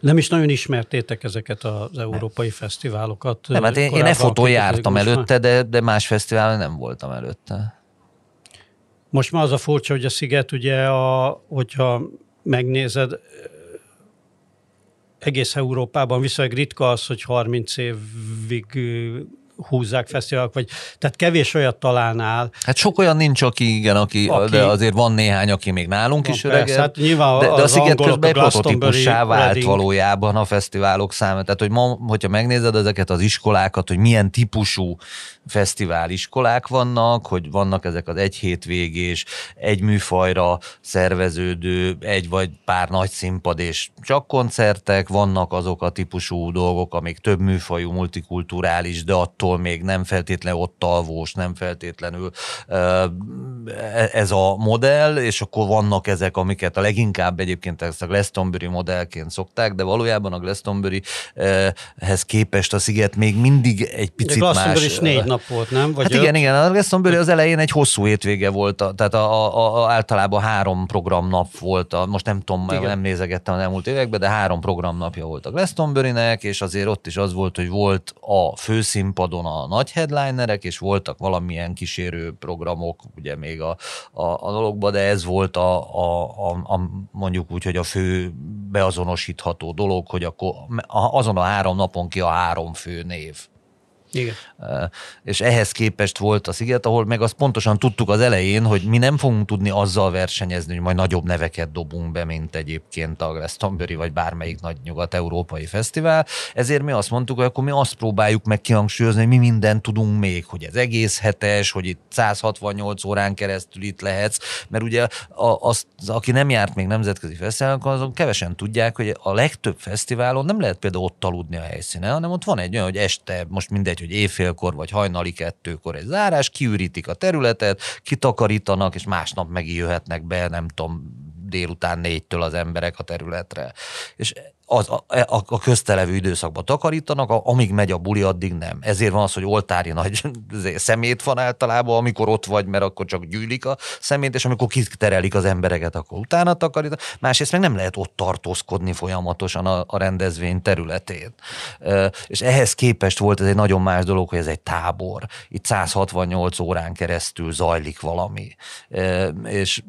Nem is nagyon ismertétek ezeket az európai nem. fesztiválokat? Nem, hát én, én e fotó jártam előtte, de, de más fesztiválon nem voltam előtte. Most már az a furcsa, hogy a Sziget ugye, a, hogyha megnézed, egész Európában viszonylag ritka az, hogy 30 évig húzzák fesztiválok, vagy tehát kevés olyat találnál. Hát sok olyan nincs, aki igen, aki, aki de azért van néhány, aki még nálunk van, is öreg. Hát nyilván de, de a Sziget közben prototípussá vált Reading. valójában a fesztiválok száma. Tehát, hogy ma, hogyha megnézed ezeket az iskolákat, hogy milyen típusú fesztiváliskolák vannak, hogy vannak ezek az egy hétvégés, egy műfajra szerveződő, egy vagy pár nagy színpad és csak koncertek, vannak azok a típusú dolgok, amik több műfajú, multikulturális, de attól még nem feltétlenül ott alvós, nem feltétlenül ez a modell, és akkor vannak ezek, amiket a leginkább egyébként ezt a Glastonbury modellként szokták, de valójában a Glastonburyhez képest a sziget még mindig egy picit de más. is négy nap volt, nem? Vagy hát igen, igen, a Glastonbury az elején egy hosszú hétvége volt, tehát a, a, a, általában három programnap volt, a, most nem tudom, igen. nem nézegettem az elmúlt években, de három programnapja volt a Glastonburynek, és azért ott is az volt, hogy volt a főszínpadon a nagy headlinerek, és voltak valamilyen kísérő programok, ugye még a, a, a dologban, de ez volt a, a, a, a, mondjuk úgy, hogy a fő beazonosítható dolog, hogy akkor azon a három napon ki a három fő név. Igen. És ehhez képest volt a sziget, ahol meg azt pontosan tudtuk az elején, hogy mi nem fogunk tudni azzal versenyezni, hogy majd nagyobb neveket dobunk be, mint egyébként a Glastonbury vagy bármelyik nagy nyugat-európai fesztivál. Ezért mi azt mondtuk, hogy akkor mi azt próbáljuk meg kihangsúlyozni, hogy mi mindent tudunk még, hogy ez egész hetes, hogy itt 168 órán keresztül itt lehetsz, mert ugye az, aki nem járt még nemzetközi fesztiválokon, azon kevesen tudják, hogy a legtöbb fesztiválon nem lehet például ott aludni a helyszínen, hanem ott van egy olyan, hogy este, most mindegy, hogy éjfélkor vagy hajnali kettőkor egy zárás, kiürítik a területet, kitakarítanak, és másnap megjöhetnek be, nem tudom, délután négytől az emberek a területre. És az, a, a, a köztelevő időszakban takarítanak, amíg megy a buli, addig nem. Ezért van az, hogy oltári nagy szemét van általában, amikor ott vagy, mert akkor csak gyűlik a szemét, és amikor kiterelik az embereket, akkor utána takarítanak. Másrészt meg nem lehet ott tartózkodni folyamatosan a, a rendezvény területén. És ehhez képest volt ez egy nagyon más dolog, hogy ez egy tábor. Itt 168 órán keresztül zajlik valami. És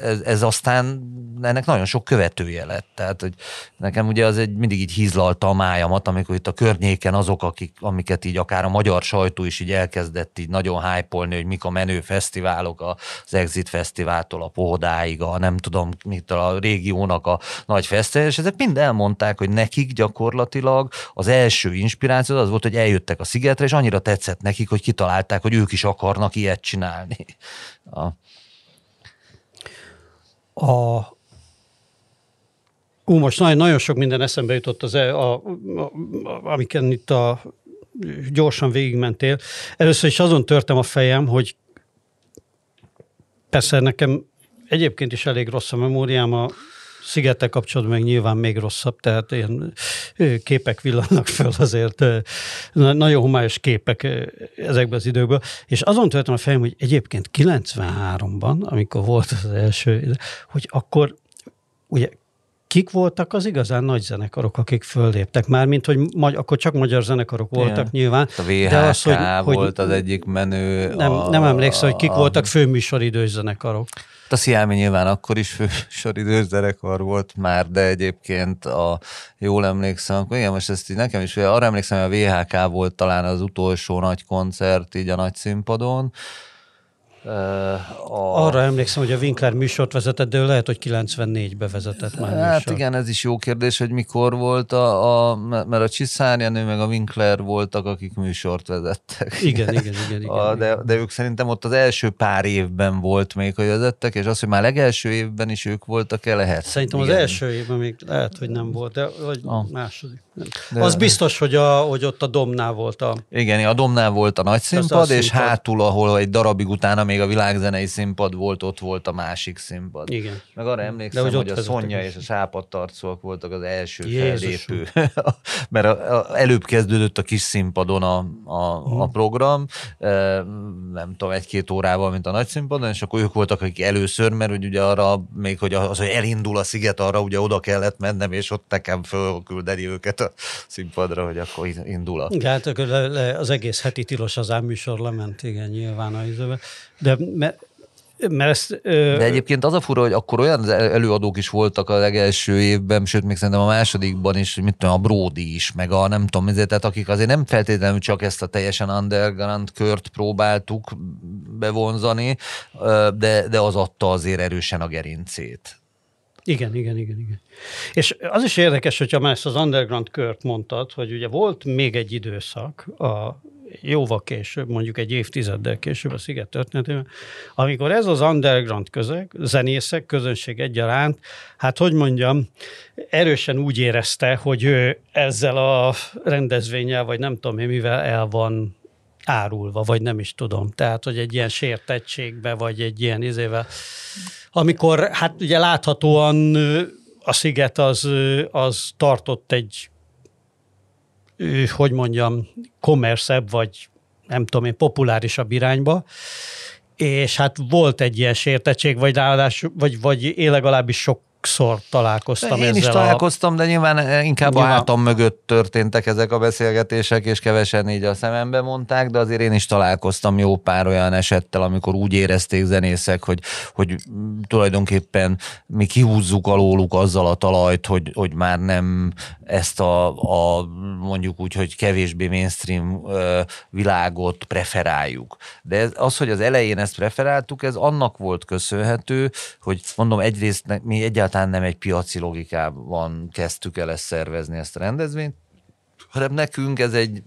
ez, ez aztán ennek nagyon sok követője lett. Tehát, hogy nekem ugye az egy mindig így hízlalta a májamat, amikor itt a környéken azok, akik, amiket így akár a magyar sajtó is így elkezdett így nagyon hype hogy mik a menő fesztiválok, az Exit Fesztiváltól a Pohodáig, a nem tudom mit, a régiónak a nagy fesztivál, és ezek mind elmondták, hogy nekik gyakorlatilag az első inspiráció az volt, hogy eljöttek a szigetre, és annyira tetszett nekik, hogy kitalálták, hogy ők is akarnak ilyet csinálni. A, a Ú, most nagyon, nagyon sok minden eszembe jutott, az, e, a, a, a, amiken itt a, gyorsan végigmentél. Először is azon törtem a fejem, hogy persze nekem egyébként is elég rossz a memóriám, a szigetek kapcsolatban meg nyilván még rosszabb, tehát ilyen képek villannak föl azért, nagyon homályos képek ezekben az időkben, és azon törtem a fejem, hogy egyébként 93-ban, amikor volt az első, hogy akkor ugye kik voltak az igazán nagy zenekarok, akik fölléptek? Mármint, hogy magy- akkor csak magyar zenekarok voltak Igen. nyilván. A VHK de az, hogy, volt hogy az egyik menő. Nem, a, nem emlékszem, hogy kik a, voltak főműsoridős zenekarok. A Sziámi nyilván akkor is fősoridős zenekar volt már, de egyébként a, jól emlékszem, akkor igen, most ezt így nekem is, arra emlékszem, hogy a VHK volt talán az utolsó nagy koncert így a nagy színpadon, a... Arra emlékszem, hogy a Winkler műsort vezetett, de ő lehet, hogy 94-be vezetett már Hát műsor. igen, ez is jó kérdés, hogy mikor volt a, a mert a Csiszárjanő meg a Winkler voltak, akik műsort vezettek. Igen, igen, igen. igen, a, de, de ők szerintem ott az első pár évben volt még, hogy vezettek, és az, hogy már legelső évben is ők voltak-e lehet. Szerintem igen. az első évben még lehet, hogy nem volt, de vagy a. második. De... Az biztos, hogy, a, hogy ott a Domnál volt a... Igen, a Domnál volt a nagy színpad, és színpad. hátul, ahol egy darabig utána még a világzenei színpad volt, ott volt a másik színpad. Igen. Meg arra emlékszem, hogy, hogy a Szonya és a sápadtarcóak voltak az első Jézusom. fellépő. Mert a, a, előbb kezdődött a kis színpadon a, a, hmm. a program, nem tudom, egy-két órával, mint a nagy színpadon, és akkor ők voltak, akik először, mert ugye arra még, hogy az, hogy elindul a sziget, arra ugye oda kellett mennem, és ott nekem fölküldeni őket a színpadra, hogy akkor indul a... Igen, hát az egész heti tilos az műsor lement, igen, nyilván a időben. De mert mert ezt, ö... De egyébként az a fura, hogy akkor olyan előadók is voltak a legelső évben, sőt, még szerintem a másodikban is, mit tudom, a Brody is, meg a nem tudom, ezért, tehát akik azért nem feltétlenül csak ezt a teljesen underground kört próbáltuk bevonzani, de, de az adta azért erősen a gerincét. Igen, igen, igen, igen. És az is érdekes, hogyha már ezt az underground kört mondtad, hogy ugye volt még egy időszak, a jóval később, mondjuk egy évtizeddel később a Sziget történetében, amikor ez az underground közeg, zenészek, közönség egyaránt, hát hogy mondjam, erősen úgy érezte, hogy ő ezzel a rendezvényel, vagy nem tudom én mivel el van árulva, vagy nem is tudom. Tehát, hogy egy ilyen sértettségbe, vagy egy ilyen izével, amikor hát ugye láthatóan a sziget az, az tartott egy hogy mondjam, kommerszebb, vagy nem tudom én, populárisabb irányba, és hát volt egy ilyen sértettség, vagy ráadásul, vagy, vagy én legalábbis sok sokszor találkoztam Én ezzel is találkoztam, a... de nyilván inkább nyilván... a hátam mögött történtek ezek a beszélgetések, és kevesen így a szemembe mondták, de azért én is találkoztam jó pár olyan esettel, amikor úgy érezték zenészek, hogy, hogy tulajdonképpen mi kihúzzuk alóluk azzal a talajt, hogy, hogy már nem ezt a, a mondjuk úgy, hogy kevésbé mainstream világot preferáljuk. De ez, az, hogy az elején ezt preferáltuk, ez annak volt köszönhető, hogy mondom, egyrészt mi egyáltalán nem egy piaci logikában kezdtük el ezt szervezni, ezt a rendezvényt, hanem nekünk ez egy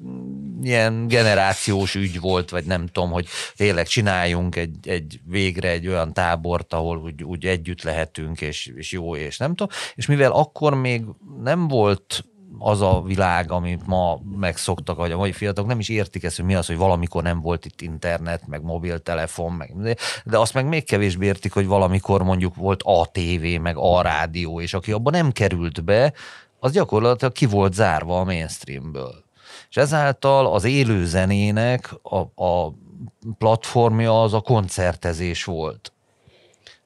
ilyen generációs ügy volt, vagy nem tudom, hogy tényleg csináljunk egy, egy végre egy olyan tábort, ahol úgy, úgy együtt lehetünk, és, és jó, és nem tudom. És mivel akkor még nem volt az a világ, amit ma megszoktak, vagy a mai fiatalok nem is értik ezt, hogy mi az, hogy valamikor nem volt itt internet, meg mobiltelefon, meg, de azt meg még kevésbé értik, hogy valamikor mondjuk volt a tévé, meg a rádió, és aki abban nem került be, az gyakorlatilag ki volt zárva a mainstreamből. És ezáltal az élő zenének a, a platformja az a koncertezés volt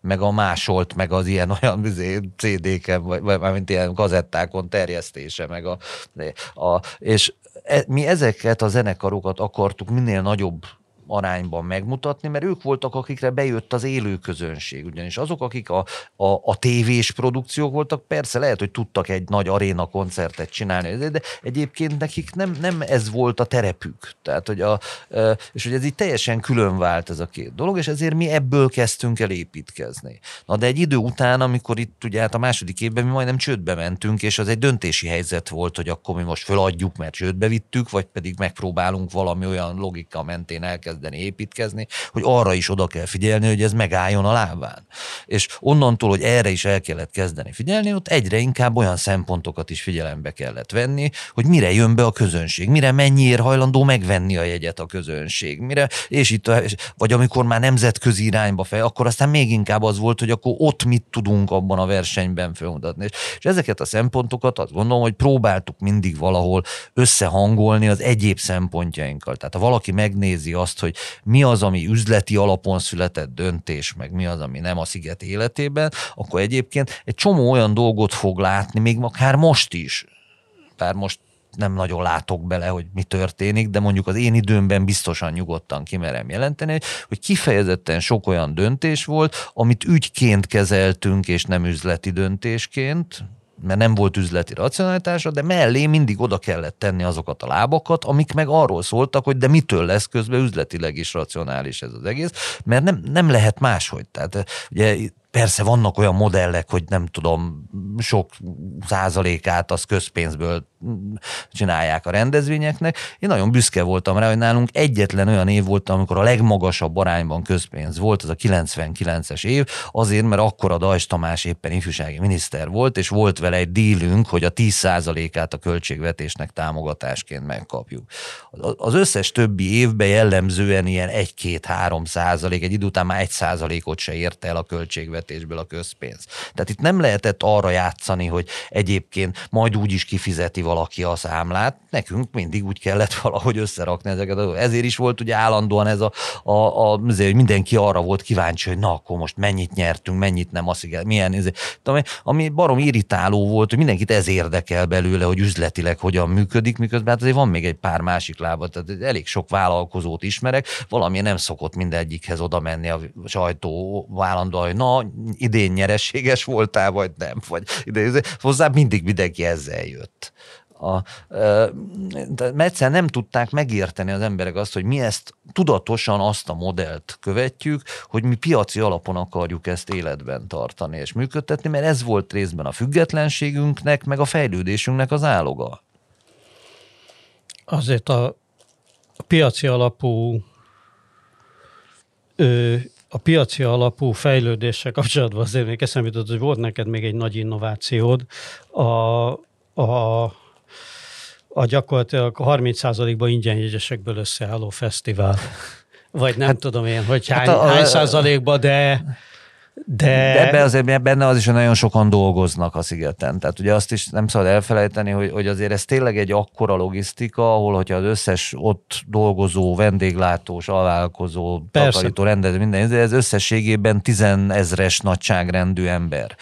meg a másolt, meg az ilyen olyan izé, CD-ken, vagy, vagy mint ilyen gazettákon terjesztése, meg a, a és e, mi ezeket a zenekarokat akartuk minél nagyobb arányban megmutatni, mert ők voltak, akikre bejött az élő közönség. Ugyanis azok, akik a, a, a tévés produkciók voltak, persze lehet, hogy tudtak egy nagy aréna koncertet csinálni, de egyébként nekik nem, nem ez volt a terepük. Tehát, hogy a, és hogy ez így teljesen külön vált ez a két dolog, és ezért mi ebből kezdtünk el építkezni. Na de egy idő után, amikor itt ugye hát a második évben mi majdnem csődbe mentünk, és az egy döntési helyzet volt, hogy akkor mi most föladjuk, mert csődbe vittük, vagy pedig megpróbálunk valami olyan logika mentén elkezdeni elkezdeni építkezni, hogy arra is oda kell figyelni, hogy ez megálljon a lábán. És onnantól, hogy erre is el kellett kezdeni figyelni, ott egyre inkább olyan szempontokat is figyelembe kellett venni, hogy mire jön be a közönség, mire mennyiért hajlandó megvenni a jegyet a közönség, mire, és itt, a, vagy amikor már nemzetközi irányba fel, akkor aztán még inkább az volt, hogy akkor ott mit tudunk abban a versenyben felmutatni. És, és ezeket a szempontokat azt gondolom, hogy próbáltuk mindig valahol összehangolni az egyéb szempontjainkkal. Tehát ha valaki megnézi azt, hogy hogy mi az, ami üzleti alapon született döntés, meg mi az, ami nem a sziget életében, akkor egyébként egy csomó olyan dolgot fog látni, még akár most is, bár most nem nagyon látok bele, hogy mi történik, de mondjuk az én időmben biztosan nyugodtan kimerem jelenteni, hogy kifejezetten sok olyan döntés volt, amit ügyként kezeltünk, és nem üzleti döntésként, mert nem volt üzleti racionalitása, de mellé mindig oda kellett tenni azokat a lábakat, amik meg arról szóltak, hogy de mitől lesz közben üzletileg is racionális ez az egész, mert nem, nem lehet máshogy. Tehát ugye Persze vannak olyan modellek, hogy nem tudom, sok százalékát az közpénzből csinálják a rendezvényeknek. Én nagyon büszke voltam rá, hogy nálunk egyetlen olyan év volt, amikor a legmagasabb arányban közpénz volt, az a 99-es év, azért, mert akkor a Dajs Tamás éppen ifjúsági miniszter volt, és volt vele egy dílünk, hogy a 10%-át a költségvetésnek támogatásként megkapjuk. Az összes többi évben jellemzően ilyen 1-2-3 százalék, egy idő után már 1 százalékot se ért el a költségvetésből a közpénz. Tehát itt nem lehetett arra játszani, hogy egyébként majd úgy is kifizeti valaki a számlát, nekünk mindig úgy kellett valahogy összerakni ezeket. Ezért is volt ugye állandóan ez a, a, a azért mindenki arra volt kíváncsi, hogy na akkor most mennyit nyertünk, mennyit nem, az, milyen, ez, ami, ami barom irritáló volt, hogy mindenkit ez érdekel belőle, hogy üzletileg hogyan működik, miközben hát azért van még egy pár másik lába, tehát elég sok vállalkozót ismerek, valami nem szokott mindegyikhez oda menni a sajtó állandóan, hogy na, idén nyerességes voltál, vagy nem, vagy ide, hozzá mindig mindenki ezzel jött. A, mert egyszer nem tudták megérteni az emberek azt, hogy mi ezt tudatosan azt a modellt követjük, hogy mi piaci alapon akarjuk ezt életben tartani és működtetni, mert ez volt részben a függetlenségünknek, meg a fejlődésünknek az áloga. Azért a, piaci alapú a piaci alapú fejlődéssel kapcsolatban azért még eszembe jutott, hogy volt neked még egy nagy innovációd, a, a a gyakorlatilag 30%-ban ingyen jegyesekből összeálló fesztivál. Vagy nem hát, tudom én, hogy hány, hát a, hány százalékban, de de... de ebben azért benne az is, hogy nagyon sokan dolgoznak a szigeten. Tehát ugye azt is nem szabad elfelejteni, hogy, hogy azért ez tényleg egy akkora logisztika, ahol hogyha az összes ott dolgozó, vendéglátós, alvállalkozó, takarító, rendező, minden, ez összességében tizenezres nagyságrendű ember.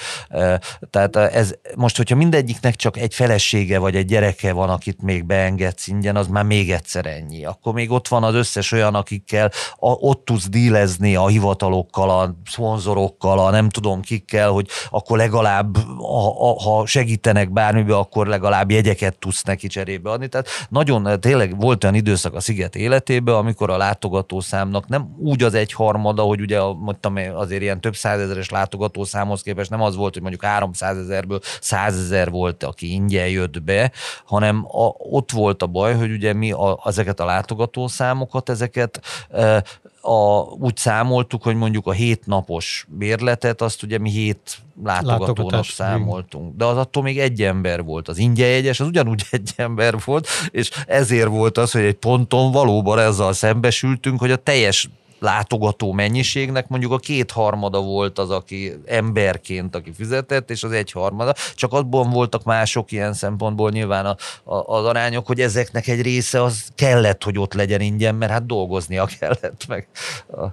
Tehát ez, most, hogyha mindegyiknek csak egy felesége vagy egy gyereke van, akit még beengedsz ingyen, az már még egyszer ennyi. Akkor még ott van az összes olyan, akikkel ott tudsz dílezni a hivatalokkal, a szponzorokkal, Lacosztal, a nem tudom kikkel, hogy akkor legalább, ha, ha segítenek bármibe, akkor legalább jegyeket tudsz neki cserébe adni. Tehát nagyon tényleg volt olyan időszak a Sziget életében, amikor a látogatószámnak nem úgy az egyharmada, hogy ugye mondtam, azért ilyen több százezeres látogatószámhoz képest nem az volt, hogy mondjuk 300 ezerből 100 ezer volt, aki ingyen jött be, hanem a, ott volt a baj, hogy ugye mi a, ezeket a látogatószámokat, ezeket e, a, úgy számoltuk, hogy mondjuk a hét napos bérletet, azt ugye mi hét látogatónak számoltunk. De az attól még egy ember volt. Az ingyen jegyes, az ugyanúgy egy ember volt, és ezért volt az, hogy egy ponton valóban ezzel szembesültünk, hogy a teljes látogató mennyiségnek mondjuk a kétharmada volt az, aki emberként, aki fizetett, és az egyharmada. Csak abban voltak mások ilyen szempontból nyilván a, a, az arányok, hogy ezeknek egy része az kellett, hogy ott legyen ingyen, mert hát dolgoznia kellett meg. A...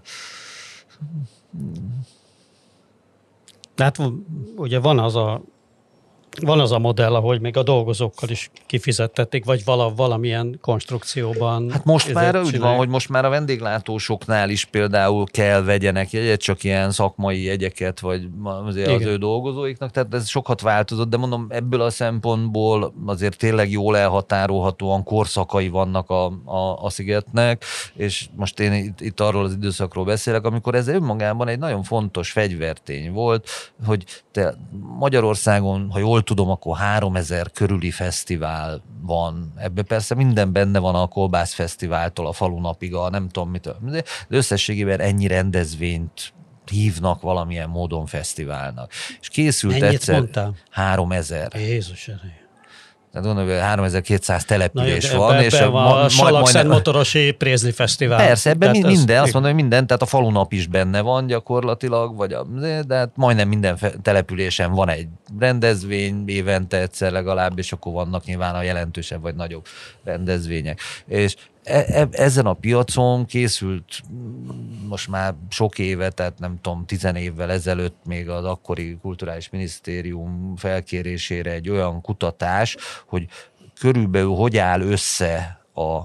Hát ugye van az a van az a modell, ahogy még a dolgozókkal is kifizettették, vagy vala, valamilyen konstrukcióban. Hát most már úgy van, hogy most már a vendéglátósoknál is például kell vegyenek jegyet, csak ilyen szakmai jegyeket, vagy azért az ő dolgozóiknak, tehát ez sokat változott, de mondom, ebből a szempontból azért tényleg jól elhatárolhatóan korszakai vannak a, a, a szigetnek, és most én itt, itt arról az időszakról beszélek, amikor ez önmagában egy nagyon fontos fegyvertény volt, hogy te Magyarországon, ha jól tudom, akkor 3000 körüli fesztivál van. Ebben persze minden benne van a Kolbász Fesztiváltól a falunapig, a nem tudom mitől. De összességében ennyi rendezvényt hívnak valamilyen módon fesztiválnak. És készült Mennyit egyszer mondtál? 3000. Jézus erő. Tehát gondolom, hogy 3200 település Na, van. Ebbe, és ebbe a, a Salakszent Motorosi Prézli Fesztivál. Persze, ebben tehát minden, az, azt mondom, hogy minden, tehát a falunap is benne van gyakorlatilag, vagy a, de hát majdnem minden településen van egy rendezvény, évente egyszer legalább, és akkor vannak nyilván a jelentősebb vagy nagyobb rendezvények. És E, e, ezen a piacon készült most már sok éve, tehát nem tudom, tizen évvel ezelőtt még az akkori kulturális minisztérium felkérésére egy olyan kutatás, hogy körülbelül hogy áll össze a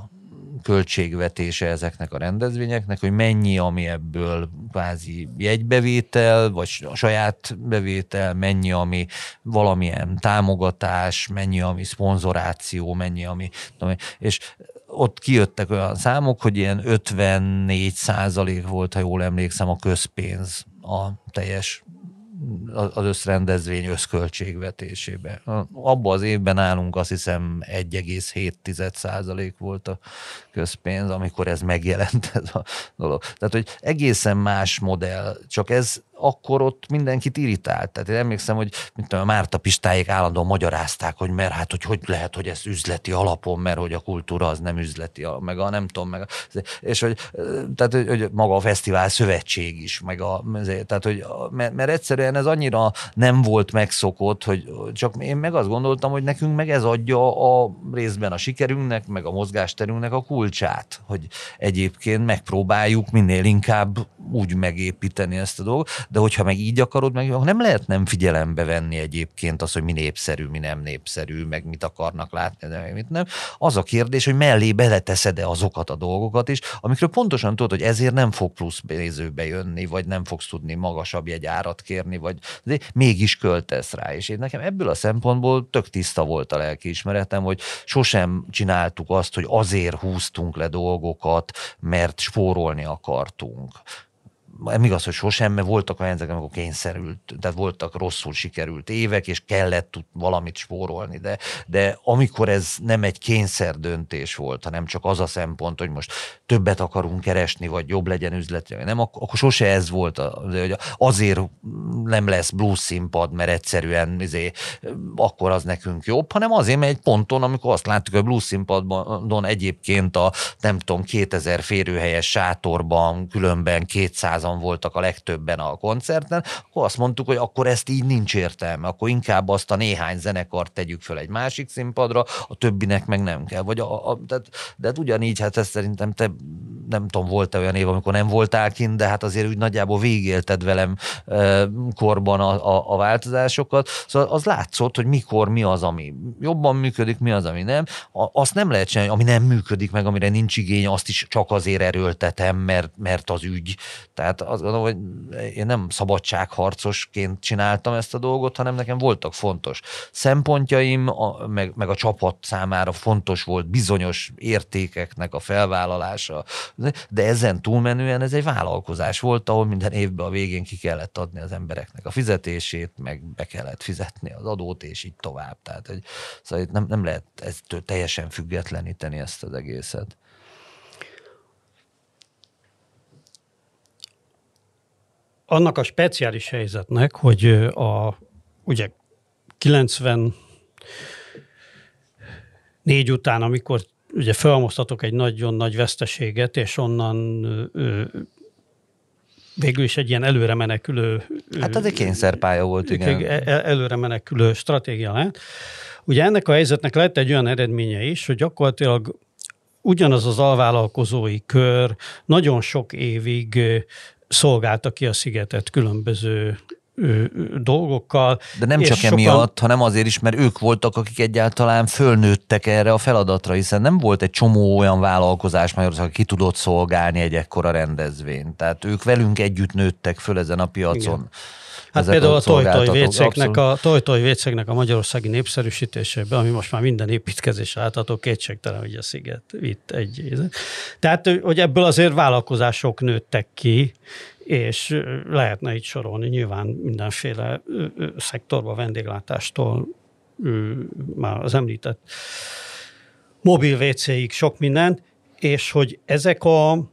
költségvetése ezeknek a rendezvényeknek, hogy mennyi, ami ebből kvázi jegybevétel, vagy a saját bevétel, mennyi, ami valamilyen támogatás, mennyi, ami szponzoráció, mennyi, ami... És ott kijöttek olyan számok, hogy ilyen 54 százalék volt, ha jól emlékszem, a közpénz a teljes az összrendezvény összköltségvetésébe. Abban az évben állunk azt hiszem 1,7 százalék volt a közpénz, amikor ez megjelent ez a dolog. Tehát, hogy egészen más modell, csak ez akkor ott mindenkit irritált. Tehát én emlékszem, hogy mint tudom, a Márta Pistáik állandóan magyarázták, hogy mert hát, hogy hogy lehet, hogy ez üzleti alapon, mert hogy a kultúra az nem üzleti, meg a nem tudom, meg a, és hogy, tehát, hogy maga a fesztivál szövetség is, meg a, tehát, hogy, mert, mert egyszerűen ez annyira nem volt megszokott, hogy csak én meg azt gondoltam, hogy nekünk meg ez adja a részben a sikerünknek, meg a mozgásterünknek a kulcsát, hogy egyébként megpróbáljuk minél inkább úgy megépíteni ezt a dolgot, de hogyha meg így akarod, meg nem lehet nem figyelembe venni egyébként az, hogy mi népszerű, mi nem népszerű, meg mit akarnak látni, de meg mit nem. Az a kérdés, hogy mellé beleteszed-e azokat a dolgokat is, amikről pontosan tudod, hogy ezért nem fog plusz nézőbe jönni, vagy nem fogsz tudni magasabb jegyárat kérni, vagy de mégis költesz rá. És én nekem ebből a szempontból tök tiszta volt a lelkiismeretem, hogy sosem csináltuk azt, hogy azért húztunk le dolgokat, mert spórolni akartunk nem igaz, hogy sosem, mert voltak olyan ezek, amikor kényszerült, tehát voltak rosszul sikerült évek, és kellett tud valamit spórolni, de, de amikor ez nem egy kényszer döntés volt, hanem csak az a szempont, hogy most többet akarunk keresni, vagy jobb legyen üzleti, nem, akkor, akkor sose ez volt, hogy azért nem lesz blues színpad, mert egyszerűen izé, akkor az nekünk jobb, hanem azért, mert egy ponton, amikor azt láttuk, hogy a blues színpadon egyébként a nem tudom, 2000 férőhelyes sátorban különben 200 százan voltak a legtöbben a koncerten, akkor azt mondtuk, hogy akkor ezt így nincs értelme, akkor inkább azt a néhány zenekart tegyük föl egy másik színpadra, a többinek meg nem kell. Vagy a, a, tehát, de hát ugyanígy, hát ezt szerintem te nem tudom, volt-e olyan év, amikor nem voltál kint, de hát azért úgy nagyjából végélted velem korban a, a, a változásokat. Szóval az látszott, hogy mikor mi az, ami jobban működik, mi az, ami nem. Azt nem lehet csinálni, ami nem működik meg, amire nincs igény, azt is csak azért erőltetem, mert, mert az ügy. Tehát azt gondolom, hogy én nem szabadságharcosként csináltam ezt a dolgot, hanem nekem voltak fontos szempontjaim, a, meg, meg a csapat számára fontos volt bizonyos értékeknek a felvállalása. De ezen túlmenően ez egy vállalkozás volt, ahol minden évben a végén ki kellett adni az embereknek a fizetését, meg be kellett fizetni az adót, és így tovább. Tehát, hogy, szóval nem, nem lehet ezt teljesen függetleníteni ezt az egészet. Annak a speciális helyzetnek, hogy a ugye 90 négy után, amikor ugye felmosztatok egy nagyon nagy veszteséget, és onnan ö, végül is egy ilyen előre menekülő... Hát ez egy kényszerpálya volt, igen. E, e, előre menekülő stratégia lehet. Ugye ennek a helyzetnek lett egy olyan eredménye is, hogy gyakorlatilag ugyanaz az alvállalkozói kör nagyon sok évig szolgálta ki a szigetet különböző dolgokkal. De nem csak sokan... emiatt, hanem azért is, mert ők voltak, akik egyáltalán fölnőttek erre a feladatra, hiszen nem volt egy csomó olyan vállalkozás Magyarországon, aki tudott szolgálni egy ekkora rendezvényt. Tehát ők velünk együtt nőttek föl ezen a piacon. Igen. Hát például a Tojtoj vécéknek a, Tojtoj vécéknek a magyarországi népszerűsítésében, ami most már minden építkezés látható, kétségtelen, hogy a sziget vitt egy. Tehát, hogy ebből azért vállalkozások nőttek ki, és lehetne itt sorolni nyilván mindenféle szektorba, vendéglátástól, már az említett mobil WC-ig sok minden, és hogy ezek a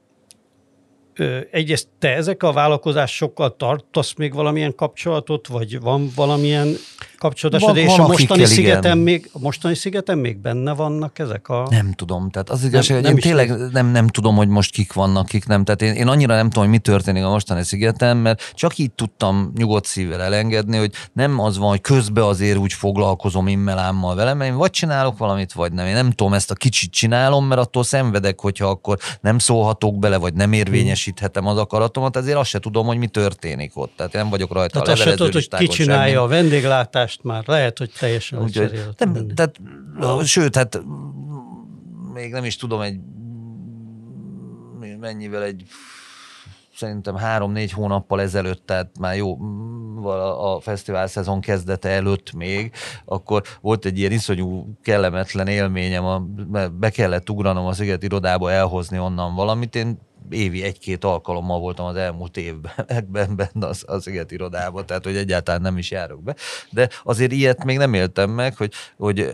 egyrészt te ezek a vállalkozásokkal tartasz még valamilyen kapcsolatot, vagy van valamilyen kapcsolatod, és a mostani, szigeten még, a mostani szigeten még benne vannak ezek a... Nem tudom, tehát az igazság, hogy én tényleg nem, nem tudom, hogy most kik vannak, kik nem, tehát én, én annyira nem tudom, hogy mi történik a mostani szigeten, mert csak így tudtam nyugodt szívvel elengedni, hogy nem az van, hogy közben azért úgy foglalkozom immelámmal velem, mert én vagy csinálok valamit, vagy nem. Én nem tudom, ezt a kicsit csinálom, mert attól szenvedek, hogyha akkor nem szólhatok bele, vagy nem érvényesíthetem az akaratomat, ezért azt se tudom, hogy mi történik ott. Tehát én nem vagyok rajta Tehát azt se tudod, hogy ki csinálja a vendéglátást már, lehet, hogy teljesen Úgy, nem, tehát, Sőt, hát még nem is tudom, egy mennyivel egy szerintem három-négy hónappal ezelőtt, tehát már jó, a fesztivál szezon kezdete előtt még, akkor volt egy ilyen iszonyú kellemetlen élményem, a, be kellett ugranom a Sziget irodába elhozni onnan valamit, én évi egy-két alkalommal voltam az elmúlt évben benne az, az Sziget irodában, tehát hogy egyáltalán nem is járok be. De azért ilyet még nem éltem meg, hogy, hogy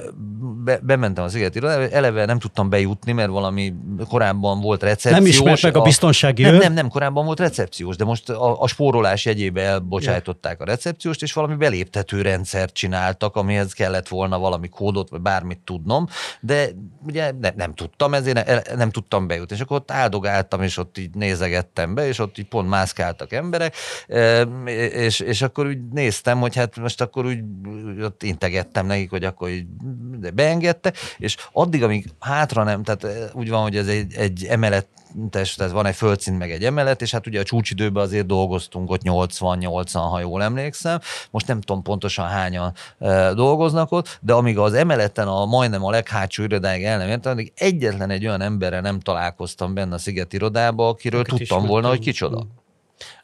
be, bementem az Sziget irodába, eleve nem tudtam bejutni, mert valami korábban volt recepciós. Nem ismert meg a biztonsági nem, nem, nem, korábban volt recepciós, de most a, a spórolás jegyébe elbocsájtották a recepcióst, és valami beléptető rendszert csináltak, amihez kellett volna valami kódot, vagy bármit tudnom, de ugye ne, nem tudtam, ezért ne, nem tudtam bejutni. És akkor ott áldogáltam, és ott így nézegettem be, és ott így pont mászkáltak emberek, és, és akkor úgy néztem, hogy hát most akkor úgy ott integettem nekik, hogy akkor így beengedte, és addig, amíg hátra nem, tehát úgy van, hogy ez egy, egy emelet tehát van egy földszint, meg egy emelet, és hát ugye a csúcsidőben azért dolgoztunk ott 80-80, ha jól emlékszem. Most nem tudom pontosan hányan e, dolgoznak ott, de amíg az emeleten a majdnem a leghátsó irodáig el nem értem, addig egyetlen egy olyan emberrel nem találkoztam benne a Sziget irodába, akiről Őket tudtam volna, hogy kicsoda.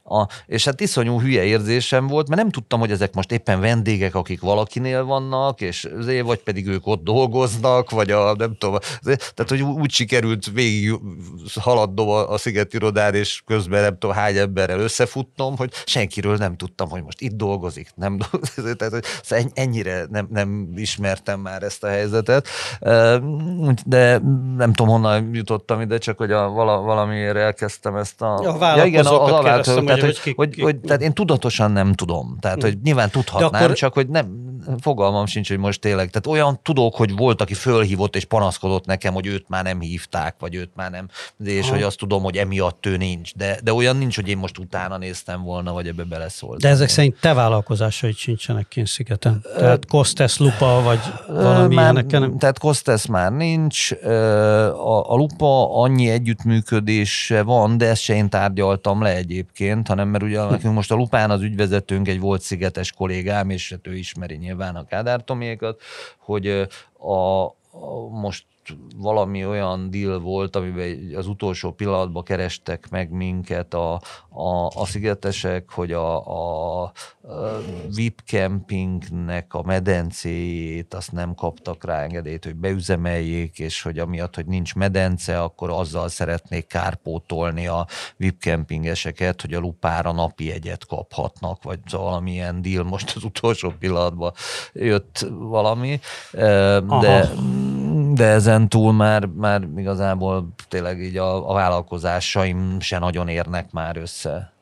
A, és hát iszonyú hülye érzésem volt, mert nem tudtam, hogy ezek most éppen vendégek, akik valakinél vannak, és vagy pedig ők ott dolgoznak, vagy a nem tudom, tehát hogy úgy sikerült végig haladnom a, a szigetirodán, és közben nem tudom hány emberrel összefutnom, hogy senkiről nem tudtam, hogy most itt dolgozik, nem dolgozik, tehát hogy szóval ennyire nem, nem ismertem már ezt a helyzetet, de nem tudom, honnan jutottam ide, csak hogy a, vala, valamiért elkezdtem ezt a... a ja, igen, a, a, tehát, hogy, hogy, hogy, hogy, tehát én tudatosan nem tudom. Tehát, hogy nyilván tudhatnám, akkor... csak hogy nem, fogalmam sincs, hogy most tényleg. Tehát olyan tudok, hogy volt, aki fölhívott és panaszkodott nekem, hogy őt már nem hívták, vagy őt már nem, és ha. hogy azt tudom, hogy emiatt ő nincs. De, de olyan nincs, hogy én most utána néztem volna, vagy ebbe beleszóltam. De ezek szerint te vállalkozásaid sincsenek kint szigeten? Tehát Kostesz Lupa, vagy valami már, ilyeneken? Tehát Kostesz már nincs. A, a Lupa annyi együttműködése van, de ezt se én tárgyaltam le egyébként, hanem mert ugye nekünk most a Lupán az ügyvezetőnk egy volt szigetes kollégám, és hát ő ismeri nyilván a Kádár Tomiékat, hogy a, a most valami olyan deal volt, amiben az utolsó pillanatban kerestek meg minket a, a, a szigetesek, hogy a, a, a VIP campingnek a medencéjét azt nem kaptak rá engedélyt, hogy beüzemeljék, és hogy amiatt, hogy nincs medence, akkor azzal szeretnék kárpótolni a VIP campingeseket, hogy a lupára napi egyet kaphatnak, vagy valamilyen deal most az utolsó pillanatban jött valami. De, Aha de ezen túl már, már igazából tényleg így a, a vállalkozásaim se nagyon érnek már össze.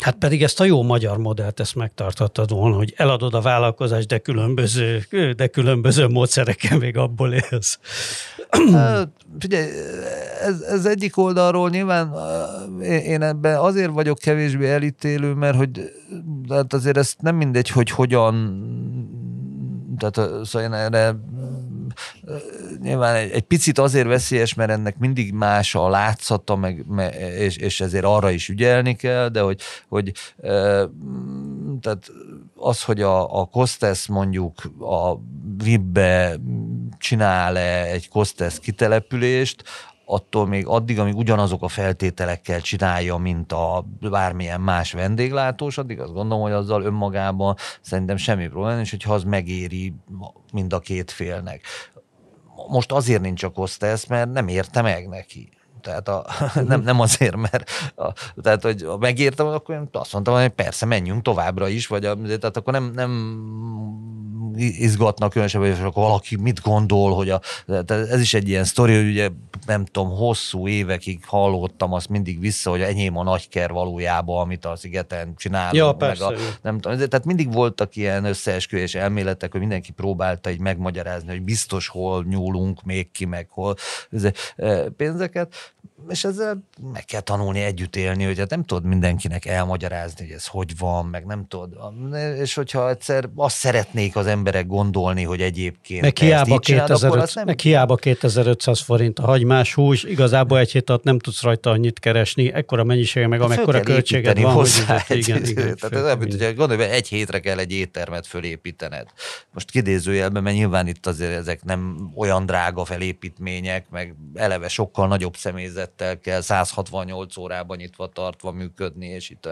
Hát pedig ezt a jó magyar modellt ezt megtartottad volna, hogy eladod a vállalkozást, de különböző, de különböző módszerekkel még abból élsz. Hát, figyelj, ez, ez egyik oldalról nyilván én ebben azért vagyok kevésbé elítélő, mert hogy hát azért ezt nem mindegy, hogy hogyan tehát szóval én erre nyilván egy, egy picit azért veszélyes, mert ennek mindig más a látszata, meg, és, és ezért arra is ügyelni kell, de hogy, hogy tehát az, hogy a, a Kostesz mondjuk a Vibbe csinál-e egy Kostesz kitelepülést, attól még addig, amíg ugyanazok a feltételekkel csinálja, mint a bármilyen más vendéglátós, addig azt gondolom, hogy azzal önmagában szerintem semmi probléma, és hogyha az megéri mind a két félnek. Most azért nincs a Kostesz, mert nem érte meg neki. Tehát a, nem, nem azért, mert a, tehát, hogy megértem, akkor én azt mondtam, hogy persze menjünk továbbra is, vagy a, tehát akkor nem, nem izgatnak különösebben, hogy akkor valaki mit gondol, hogy a, ez is egy ilyen sztori, hogy ugye nem tudom, hosszú évekig hallottam azt mindig vissza, hogy enyém a nagyker valójában, amit a szigeten csinálunk. Ja, persze. Meg a, nem tudom, tehát mindig voltak ilyen összeesküvés elméletek, hogy mindenki próbálta így megmagyarázni, hogy biztos hol nyúlunk még ki, meg hol eh, pénzeket és ezzel meg kell tanulni együtt élni, hogy hát nem tudod mindenkinek elmagyarázni, hogy ez hogy van, meg nem tudod. És hogyha egyszer azt szeretnék az emberek gondolni, hogy egyébként meg hiába, 2500, nem... meg hiába 2500 forint a hagymás hús, igazából egy hét alatt nem tudsz rajta annyit keresni, ekkora mennyisége, meg hát amekkora költséged van. Hozzá hogy egy, igen, igen, tehát ez mint, hogy gondolj, egy hétre kell egy éttermet fölépítened. Most kidézőjelben, mert nyilván itt azért ezek nem olyan drága felépítmények, meg eleve sokkal nagyobb személyzet személyzettel kell 168 órában nyitva tartva működni, és itt,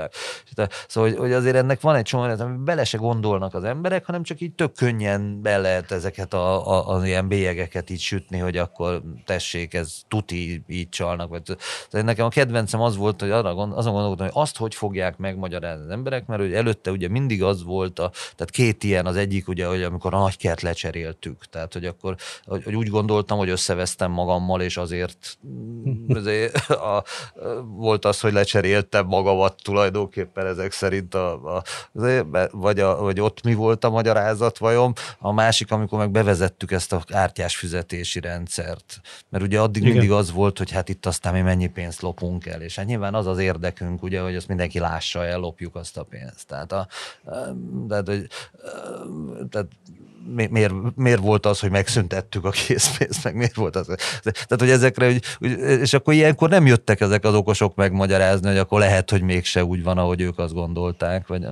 Szóval, hogy, hogy azért ennek van egy csomó, ami bele se gondolnak az emberek, hanem csak így tök könnyen be lehet ezeket a, a, az ilyen bélyegeket így sütni, hogy akkor tessék, ez tuti így csalnak. Vagy, tehát nekem a kedvencem az volt, hogy arra gond, azon gondolkodtam, hogy azt hogy fogják megmagyarázni az emberek, mert hogy előtte ugye mindig az volt, a, tehát két ilyen, az egyik ugye, hogy amikor a nagykert lecseréltük, tehát hogy akkor hogy, hogy úgy gondoltam, hogy összevesztem magammal, és azért azért a, volt az, hogy lecseréltem magamat tulajdonképpen ezek szerint, a, a, vagy, a, vagy ott mi volt a magyarázat vajon. A másik, amikor meg bevezettük ezt a kártyás fizetési rendszert, mert ugye addig Igen. mindig az volt, hogy hát itt aztán mi mennyi pénzt lopunk el, és hát nyilván az az érdekünk, ugye, hogy azt mindenki lássa, ellopjuk azt a pénzt. Tehát, a, tehát, hogy, tehát miért, miért volt az, hogy megszüntettük a készpénzt, meg miért volt az. Tehát, hogy ezekre, hogy, és akkor ilyenkor nem jöttek ezek az okosok megmagyarázni, hogy akkor lehet, hogy mégse úgy van, ahogy ők azt gondolták, vagy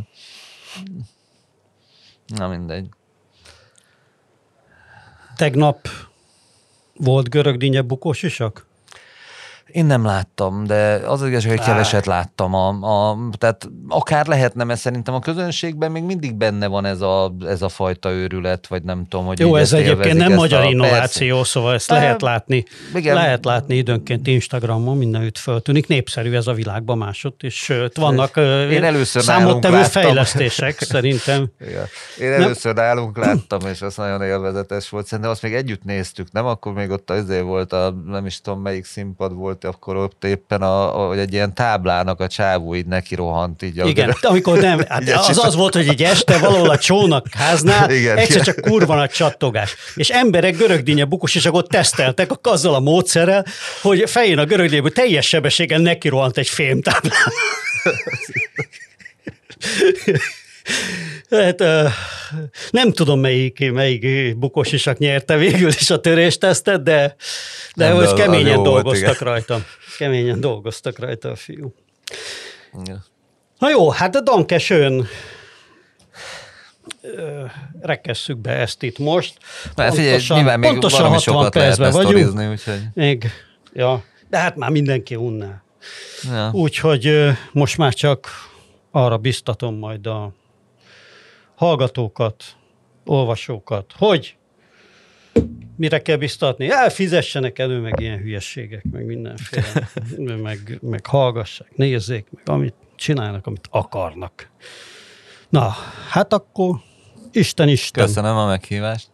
na mindegy. Tegnap volt görög dinnye bukós isak? Én nem láttam, de az az igazság, hogy keveset láttam. A, a, tehát akár lehetne, mert szerintem a közönségben még mindig benne van ez a, ez a fajta őrület, vagy nem tudom, hogy Jó, ez egyébként nem magyar a, innováció, persze. szóval ezt lehet látni. Igen. Lehet látni időnként Instagramon, mindenütt föltűnik. Népszerű ez a világban másod, és sőt, vannak Én először számottevő fejlesztések szerintem. Igen. Én először nem? nálunk láttam, és az nagyon élvezetes volt. Szerintem azt még együtt néztük, nem? Akkor még ott azért volt a, nem is tudom melyik színpad volt, volt, akkor ott éppen a, a, egy ilyen táblának a csávó így neki rohant így. Igen, görög... amikor nem, hát az az volt, hogy egy este valahol a csónakháznál igen, egyszer csak kurva nagy csattogás. És emberek görögdínye bukosisagot teszteltek azzal a módszerrel, hogy fején a görögdínye teljes sebességgel neki rohant egy fémtáblán. Hát, nem tudom, melyik, melyik bukosisak nyerte végül is a töréstesztet, de, de nem, most de keményen dolgoztak volt, rajta. Keményen dolgoztak rajta a fiú. Ja. Na jó, hát a Danke schön. Rekesszük be ezt itt most. Hát pontosan, figyelj, még pontosan 60 percben vagyunk. Úgyhogy... Még, ja, de hát már mindenki unná. Ja. Úgyhogy most már csak arra biztatom majd a hallgatókat, olvasókat, hogy mire kell biztatni? Elfizessenek elő, meg ilyen hülyességek, meg mindenféle, meg, meg hallgassák, nézzék, meg amit csinálnak, amit akarnak. Na, hát akkor Isten Isten. Köszönöm a meghívást.